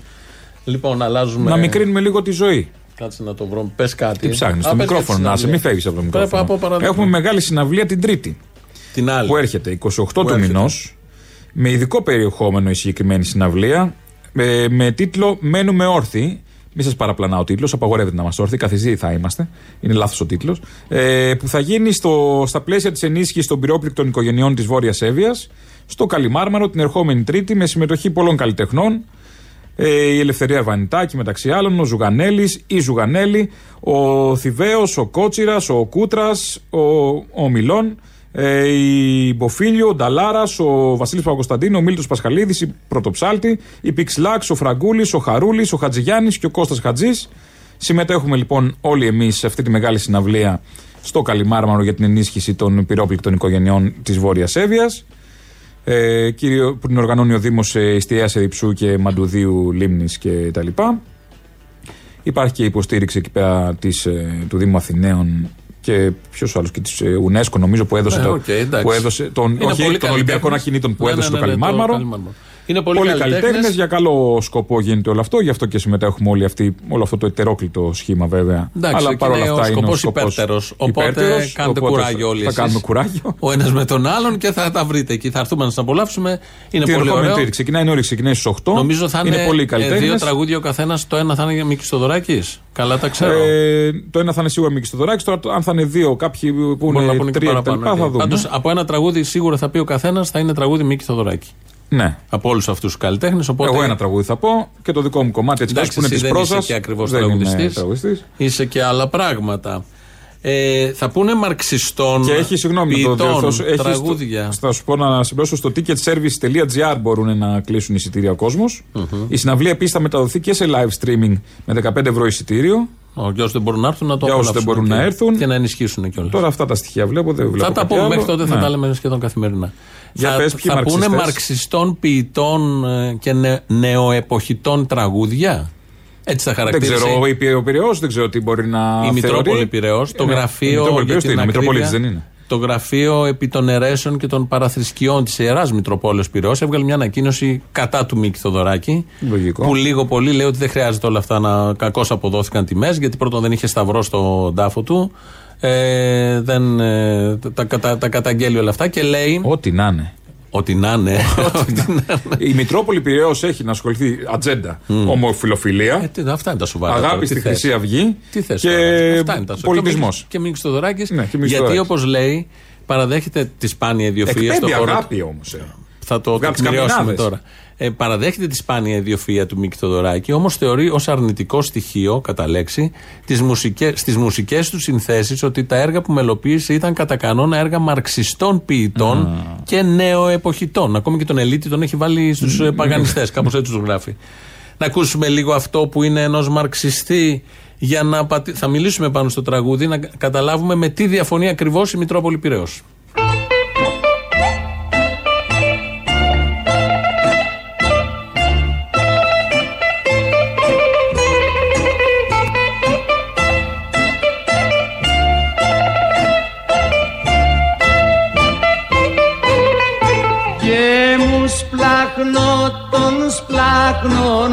Λοιπόν, αλλάζουμε. να μικρύνουμε λίγο τη ζωή. Κάτσε να το βρω. Πες κάτι. Τι ψάχνεις, Α, το πες μικρόφωνο για να τη σε, μην συναυλία. φεύγεις από το Πρέπει μικρόφωνο. από παράδειγμα. Έχουμε μεγάλη συναυλία την Τρίτη. Την άλλη. Που έρχεται 28 του έρχεται. μηνός. Με ειδικό περιεχόμενο η συγκεκριμένη συναυλία. ε, με τίτλο Μένουμε όρθιοι. Μην σας παραπλανά ο τίτλος, απαγορεύεται να είμαστε όρθιοι, καθιστοί θα είμαστε. Είναι λάθος ο τίτλος. Ε, που θα γίνει στο, στα πλαίσια της ενίσχυσης των πυρόπληκτων οικογενειών της Βόρειας Εύβοιας, στο Καλιμάρμαρο, την ερχόμενη Τρίτη, με συμμετοχή πολλών καλλιτεχνών. Ε, η Ελευθερία Βανιτάκη μεταξύ άλλων, ο Ζουγανέλης, η Ζουγανέλη, ο Θηβαίος, ο Κότσιρας, ο Κούτρας, ο, ο Μιλών, ε, η Μποφίλιο, ο Νταλάρας, ο Βασίλης Παπακοσταντίνο, ο Μίλτος Πασχαλίδης, η Πρωτοψάλτη, η Πιξλάξ, ο Φραγκούλης, ο Χαρούλης, ο Χατζηγιάννης και ο Κώστας Χατζής. Συμμετέχουμε λοιπόν όλοι εμείς σε αυτή τη μεγάλη συναυλία στο Καλλιμάρμαρο για την ενίσχυση των πυρόπληκτων οικογενειών της Βόρειας Εύβοιας. Ε, κύριο, που την οργανώνει ο Δήμος Ιστιαίας Αιδηψού και Μαντουδίου Λίμνης κτλ. Υπάρχει και υποστήριξη εκεί πέρα της, ε, του Δήμου Αθηναίων και ποιος άλλος και της UNESCO νομίζω που έδωσε, Ναι, το, οκ, εντάξει. που έδωσε τον, Είναι όχι, πολύ των Ολυμπιακών καλλιτέχνες. Ακινήτων που Ναι, έδωσε ναι, το ναι, ναι, το Καλλιμάρμαρο. Καλλιμάρμαρο. Είναι πολύ, Πολύ καλλιτέχνες. καλλιτέχνες, για καλό σκοπό γίνεται όλο αυτό, γι' αυτό και συμμετέχουμε όλοι αυτοί, όλο αυτό το ετερόκλητο σχήμα βέβαια. Εντάξει, Αλλά και παρόλα είναι ο αυτά είναι ο σκοπός σκοπός υπέρτερος. Οπότε υπέρτερος, κάντε οπότε κουράγιο όλοι Θα εσείς. κάνουμε κουράγιο. Ο ένας με τον άλλον και θα τα βρείτε εκεί. Θα έρθουμε να σας απολαύσουμε. Είναι Την πολύ ερχόμενη ωραίο. Τρίτη. Ξεκινάει νωρίς, ξεκινάει στις 8. Νομίζω θα είναι, πολύ ε, καλλιτέχνες. δύο τραγούδια ο καθένας. Το ένα θα είναι για Μίκης Θεοδωράκης. Καλά τα ξέρω. Ε, το ένα θα είναι σίγουρα Μίκης Θεοδωράκης. Τώρα, το- αν θα είναι δύο, κάποιοι που Μπορεί να είναι πούνε και τρία κτλ. παραπάνω. Θα οκ. δούμε. Πάντως, από ένα τραγούδι σίγουρα θα πει ο καθένας θα είναι τραγούδι Μίκη Θοδωράκη. Ναι. Από όλους αυτούς τους καλλιτέχνες. Οπότε... Εγώ ένα τραγούδι θα πω και το δικό μου κομμάτι έτσι Εντάξει, που είναι εσύ της δεν πρόζα. είσαι και ακριβώς τραγουδιστής. Είσαι και άλλα πράγματα. Ε, θα πούνε μαρξιστών. Και έχει, συγγνώμη, να το ποιητών, διορθώσω. Έχει τραγούδια. Στο, θα σου πω να συμπληρώσω στο ticketservice.gr μπορούν να κλείσουν εισιτήρια ο κόσμος. Η συναυλία επίσης θα μεταδοθεί και σε live streaming με 15 ευρώ εισιτήριο. Ο, για όσου δεν μπορούν να έρθουν να το Για όσους δεν απολαύσουν μπορούν και- να έρθουν. Και να ενισχύσουν κιόλας. Τώρα αυτά τα στοιχεία βλέπω, δεν βλέπω. Θα τα κάτι πούμε άλλο. μέχρι τότε, θα Ναι. τα λέμε σχεδόν καθημερινά. Για θα, πες, ποιοι θα πούνε μαρξιστές; μαρξιστών ποιητών ε, και νε, νεοεποχητών τραγούδια; Έτσι θα Δεν χαρακτηρίσει. ξέρω, η Πυ- ο Πυραιός δεν ξέρω τι μπορεί να. Η θεωρεί. Μητρόπολη Πυραιός, το Ναι, η γραφείο. Μητρόπολη για Πυραιός τι την είναι, ακρίβεια, Μητροπολίτης δεν είναι. Το γραφείο επί των αιρέσεων και των παραθρησκειών της Ιεράς Μητροπόλεως Πυραιός έβγαλε μια ανακοίνωση κατά του Μίκη Θοδωράκη. Λογικό. Που λίγο πολύ λέει ότι δεν χρειάζεται όλα αυτά να κακώς αποδόθηκαν τιμές, γιατί πρώτον δεν είχε σταυρό στον τάφο του. Ε, δεν, ε, τα, τα, τα καταγγέλει όλα αυτά και λέει. Ό,τι να είναι. Ότι να είναι. Η Μητρόπολη Πυραιός έχει να ασχοληθεί ατζέντα. Ομοφιλοφιλία. Ε, τι, αυτά είναι τα σοβαρά. τώρα, Αγάπη τι στη θες; Χρυσή Αυγή. Τι θες και τώρα, αυτά είναι τα σοβαρά. πολιτισμός. Και Μίκης Θοδωράκης, Ναι, και Μίκης γιατί Θοδωράκης. όπως λέει, παραδέχεται τη σπάνια ιδιοφυΐα Εκπέμπει στον χώρο. αγάπη όμως. Θα το Βγάλεις τις τεκμηριώσουμε καμινάδες. τώρα. Ε, παραδέχεται τη σπάνια ιδιοφυΐα του Μίκη Θοδωράκη, όμως θεωρεί ως αρνητικό στοιχείο, κατά λέξη, τις μουσικές, στις μουσικές του συνθέσεις ότι τα έργα που μελοποίησε ήταν κατά κανόνα έργα μαρξιστών ποιητών και νεοεποχητών. Ακόμη και τον Ελίτη τον έχει βάλει στους mm. παγανιστές, κάπως έτσι τους γράφει. Να ακούσουμε λίγο αυτό που είναι ενός μαρξιστή για να πατη... θα μιλήσουμε πάνω στο τραγούδι, να καταλάβουμε με τι διαφωνεί ακριβώς η Μητρόπολη Πυραιός. Σπλάχνων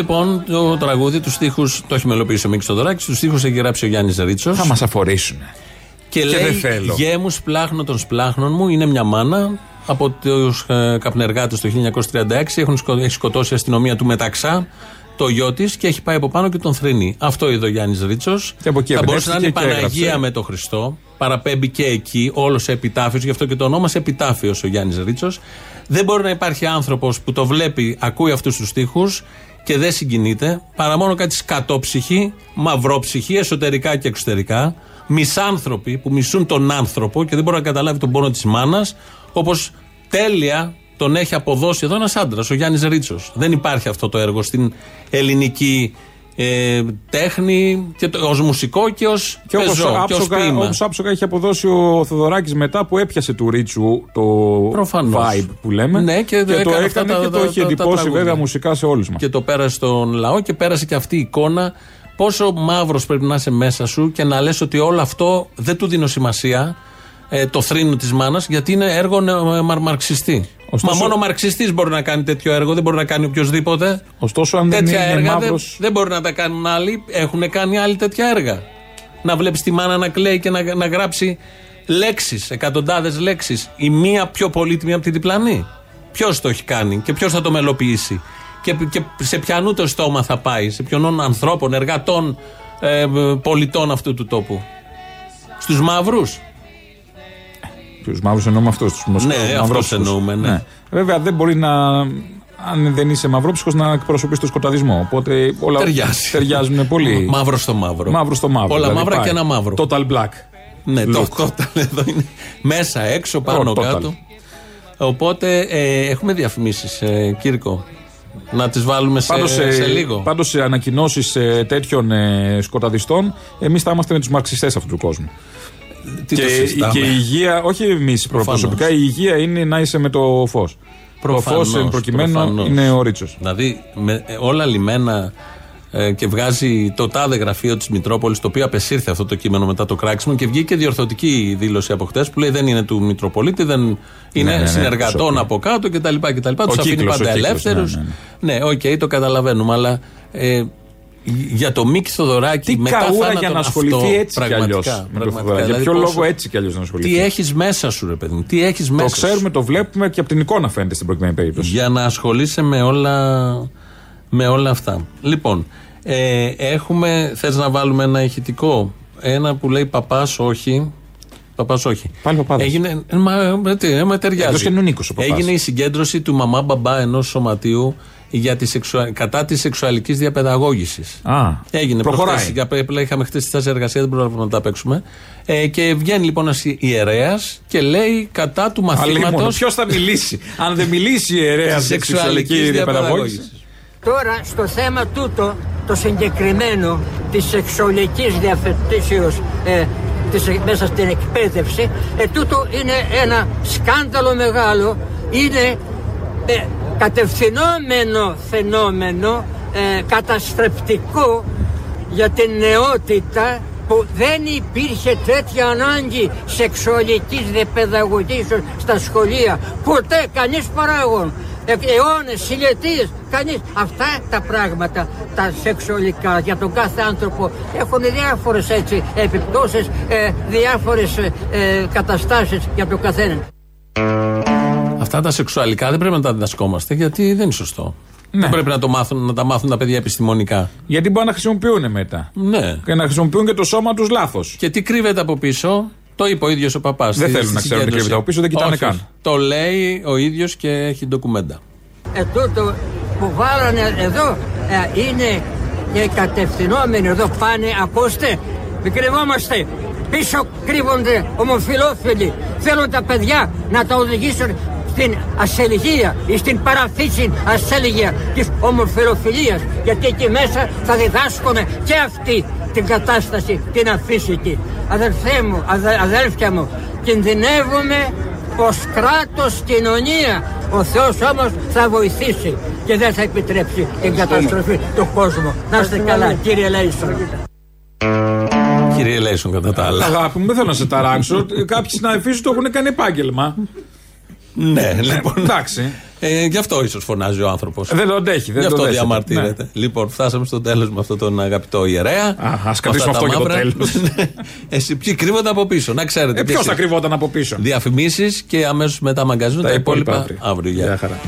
λοιπόν το τραγούδι, τους στίχους το έχει μελοποιήσει ο Μίκης Θοδωράκη, τους στίχους έχει γράψει ο Γιάννης Ρίτσος. Θα μας αφορήσουν. Και, Και λέει: δεν θέλω. Γέ μου σπλάχνω των σπλάχνων μου, είναι μια μάνα. Από τους ε, καπνεργάτες το 1936 έχουν σκο- έχει σκοτώσει η αστυνομία του Μεταξά το γιο της και έχει πάει από πάνω και τον θρυνεί. Αυτό είδε ο Γιάννης Ρίτσος. από εκεί Θα μπορούσε να είναι εμπνεύστηκε και Παναγία έγραψε. με τον Χριστό. Παραπέμπει και εκεί, όλος σε επιτάφιος, γι' αυτό και το ονόμασε επιτάφιος ο Γιάννης Ρίτσος. Δεν μπορεί να υπάρχει άνθρωπος που το βλέπει, ακούει αυτούς τους τοίχου και δεν συγκινείται, παρά μόνο κάτι σκατόψυχοι, μαυρόψυχοι, εσωτερικά και εξωτερικά, μισάνθρωποι που μισούν τον άνθρωπο και δεν μπορεί να καταλάβει τον πόνο της μάνας, όπως τέλεια τον έχει αποδώσει εδώ ένας άντρας, ο Γιάννης Ρίτσος. Δεν υπάρχει αυτό το έργο στην ελληνική ε, τέχνη και το, ως μουσικό και ως Και όπως πεζό και ως άψογα, ποίημα. όπως άψογα έχει αποδώσει ο Θοδωράκης μετά που έπιασε του Ρίτσου το Προφανώς. vibe που λέμε. Ναι, και το το έκανε έκανε αυτά τα- και τα- το έχει τα- τα εντυπώσει τραγούδια. βέβαια μουσικά σε όλους μας. Και το πέρασε στον λαό και πέρασε και αυτή η εικόνα. Πόσο μαύρος πρέπει να είσαι μέσα σου και να λες ότι όλο αυτό δεν του δίνω σημασία. Ε, το θρήνο της μάνας, γιατί είναι έργο νεο- μαρ- μαρξιστή. Ωστόσο- Μα μόνο μαρξιστής μπορεί να κάνει τέτοιο έργο, δεν μπορεί να κάνει οποιοδήποτε. Ωστόσο, αν δεν τέτοια είναι έργα δεν, μαύρος- δεν μπορεί να τα κάνουν άλλοι. Έχουν κάνει άλλοι τέτοια έργα. Να βλέπεις τη μάνα να κλαίει και να, να γράψει λέξεις, εκατοντάδες λέξεις. Η μία πιο πολύτιμη από τη διπλανή. Ποιος το έχει κάνει και ποιος θα το μελοποιήσει; Και, και σε ποιανού το στόμα θα πάει, σε ποιον ανθρώπων, εργατών, ε, πολιτών αυτού του τόπου; Στους μαύρους; Τους μαύρους εννοούμε αυτούς. Ναι, αυτούς εννοούμε, ναι. Βέβαια δεν μπορεί να. Αν δεν είσαι μαυρόψυχος να εκπροσωπείς το σκοταδισμό. Οπότε όλα Ταιριάζει. ταιριάζουν πολύ. Μαύρος στο μαύρο. Μαύρος στο μαύρο. Όλα δηλαδή μαύρα πάει. και ένα μαύρο. Total black. Ναι, το Look. total εδώ είναι. Μέσα, έξω, πάνω, Oh, total. κάτω. Οπότε ε, έχουμε διαφημίσεις, ε, Κύρκο. Να τις βάλουμε σε, Πάντως, σε ε, λίγο. Πάντως σε ανακοινώσεις τέτοιων ε, σκοταδιστών, εμείς θα είμαστε με τους μαρξιστές αυτού του κόσμου. Τι και, το συζητάμε; και η υγεία, όχι εμείς Προφανώς. προσωπικά, η υγεία είναι να είσαι με το φως. Το Προφανώς, φω προκειμένου προφανώς. είναι ο Ρίτσος. Δηλαδή, με, ε, όλα λιμένα ε, και βγάζει το τάδε γραφείο της Μητρόπολης, το οποίο απεσύρθη αυτό το κείμενο μετά το κράξιμο και βγήκε διορθωτική δήλωση από χτες που λέει δεν είναι του Μητροπολίτη, δεν είναι ναι, ναι, συνεργατών προσωπικά. από κάτω κτλ. κτλ. Τους αφήνει κύκλος, πάντα ο κύκλος, ελεύθερους. ναι, ναι, Ναι, οκ, το καταλαβαίνουμε, αλλά. Ε, για το Μίκη Θοδωράκη Τι μετά καούρα θάνατον για να αυτό, ασχοληθεί έτσι κι αλλιώς πραγματικά, με το πραγματικά. Θοδωράκη. Για Δηλαδή, ποιο πόσο- λόγο έτσι κι αλλιώς να ασχοληθεί; Τι έχεις μέσα σου, ρε παιδί μου, τι έχεις μέσα Το σου; ξέρουμε, το βλέπουμε και από την εικόνα φαίνεται στην προκειμένη περίπτωση. Για να ασχολείσαι με όλα, με όλα αυτά. Λοιπόν, ε, έχουμε, θες να βάλουμε ένα ηχητικό, ένα που λέει παπάς όχι, Παπάς όχι. Πάλι παπάδες. Έγινε. ε, Μα, με τι, ε, με ταιριάζει. Εκτός και είναι ο Νίκος ο παπάς. Έγινε η συγκέντρωση του μαμά μπαμπά ενός σωματείου για τη σεξουα... κατά της σεξουαλικής διαπαιδαγώγησης. Α, Έγινε προχωράει. προχθές, για- απλά είχαμε χτε τη στάση εργασίας, δεν πρόλαβαμε να τα παίξουμε. Ε, και βγαίνει λοιπόν ένας ιερέας και λέει κατά του μαθήματος. Ποιος θα μιλήσει; Αν δεν μιλήσει η ιερέας Της στη σεξουαλικής σεξουαλικής διαπαιδαγώγησης. διαπαιδαγώγησης. Τώρα στο θέμα τούτο, το συγκεκριμένο της σεξουαλικής διαφετήσεως ε, της, μέσα στην εκπαίδευση, ε, τούτο είναι ένα σκάνδαλο μεγάλο, είναι ε, κατευθυνόμενο φαινόμενο, ε, καταστρεπτικό για την νεότητα που δεν υπήρχε τέτοια ανάγκη σεξουαλικής διαπαιδαγωγικής στα σχολεία. Ποτέ κανείς παράγων. Ε, αιώνες, χιλιετίες, κανείς. Αυτά τα πράγματα, τα σεξουαλικά για τον κάθε άνθρωπο έχουν διάφορες έτσι επιπτώσεις, ε, διάφορες ε, ε, καταστάσεις για τον καθένα. Αυτά τα σεξουαλικά δεν πρέπει να τα διδασκόμαστε γιατί δεν είναι σωστό. Ναι. Δεν πρέπει να, το μάθουν, να τα μάθουν τα παιδιά επιστημονικά. Γιατί μπορεί να χρησιμοποιούν μετά. Ναι. Και να χρησιμοποιούν και το σώμα τους λάθος. Και τι κρύβεται από πίσω, το είπε ο ίδιος ο παπάς. Δεν θέλουν να ξέρουν τι κρύβεται από πίσω, δεν κοιτάνε καν. Το λέει ο ίδιος και έχει ντοκουμέντα. Ε, τούτο που βάλανε εδώ ε, είναι και κατευθυνόμενοι εδώ πάνε, ακούστε, μην κρυβόμαστε. Πίσω κρύβονται ομοφιλόφιλοι. Θέλουν τα παιδιά να τα οδηγήσουν στην ασελγία ή στην παραφύση ασέλγεια της ομοφιλοφιλίας γιατί εκεί μέσα θα διδάσκουν και αυτή την κατάσταση, την αφύσικη. Αδελφέ μου, αδε, αδέλφια μου, κινδυνεύουμε ως κράτος κοινωνία. Ο Θεός όμως θα βοηθήσει και δεν θα επιτρέψει την καταστροφή του κόσμου. Να είστε καλά, κύριε Λέισον. Κύριε Λέισον, κατά τα άλλα. Αγάπη μου, δεν θέλω να σε ταράξω. Κάποιοι συναδελφοί σου το έχουν κάνει επάγγελμα. Ναι, λοιπόν. Εντάξει. Ε, γι' αυτό ίσως φωνάζει ο άνθρωπος. Δεν το αντέχει. Δεν Γι' το αυτό δέχεται. διαμαρτύρεται. Λοιπόν, φτάσαμε στο τέλος με αυτόν τον αγαπητό ιερέα. Α, ας Με κρατήσουμε αυτά αυτό τα για το μαύρα. τέλος. Εσύ, ποιοι κρύβονται από πίσω, να ξέρετε. Ε, Ποιος θα κρυβόταν από πίσω; Διαφημίσεις και αμέσως μετά μαγκαζούν Τα τα, υπόλοιπα υπόλοιπα αύριο. αύριο. Γεια. Γεια χαρά.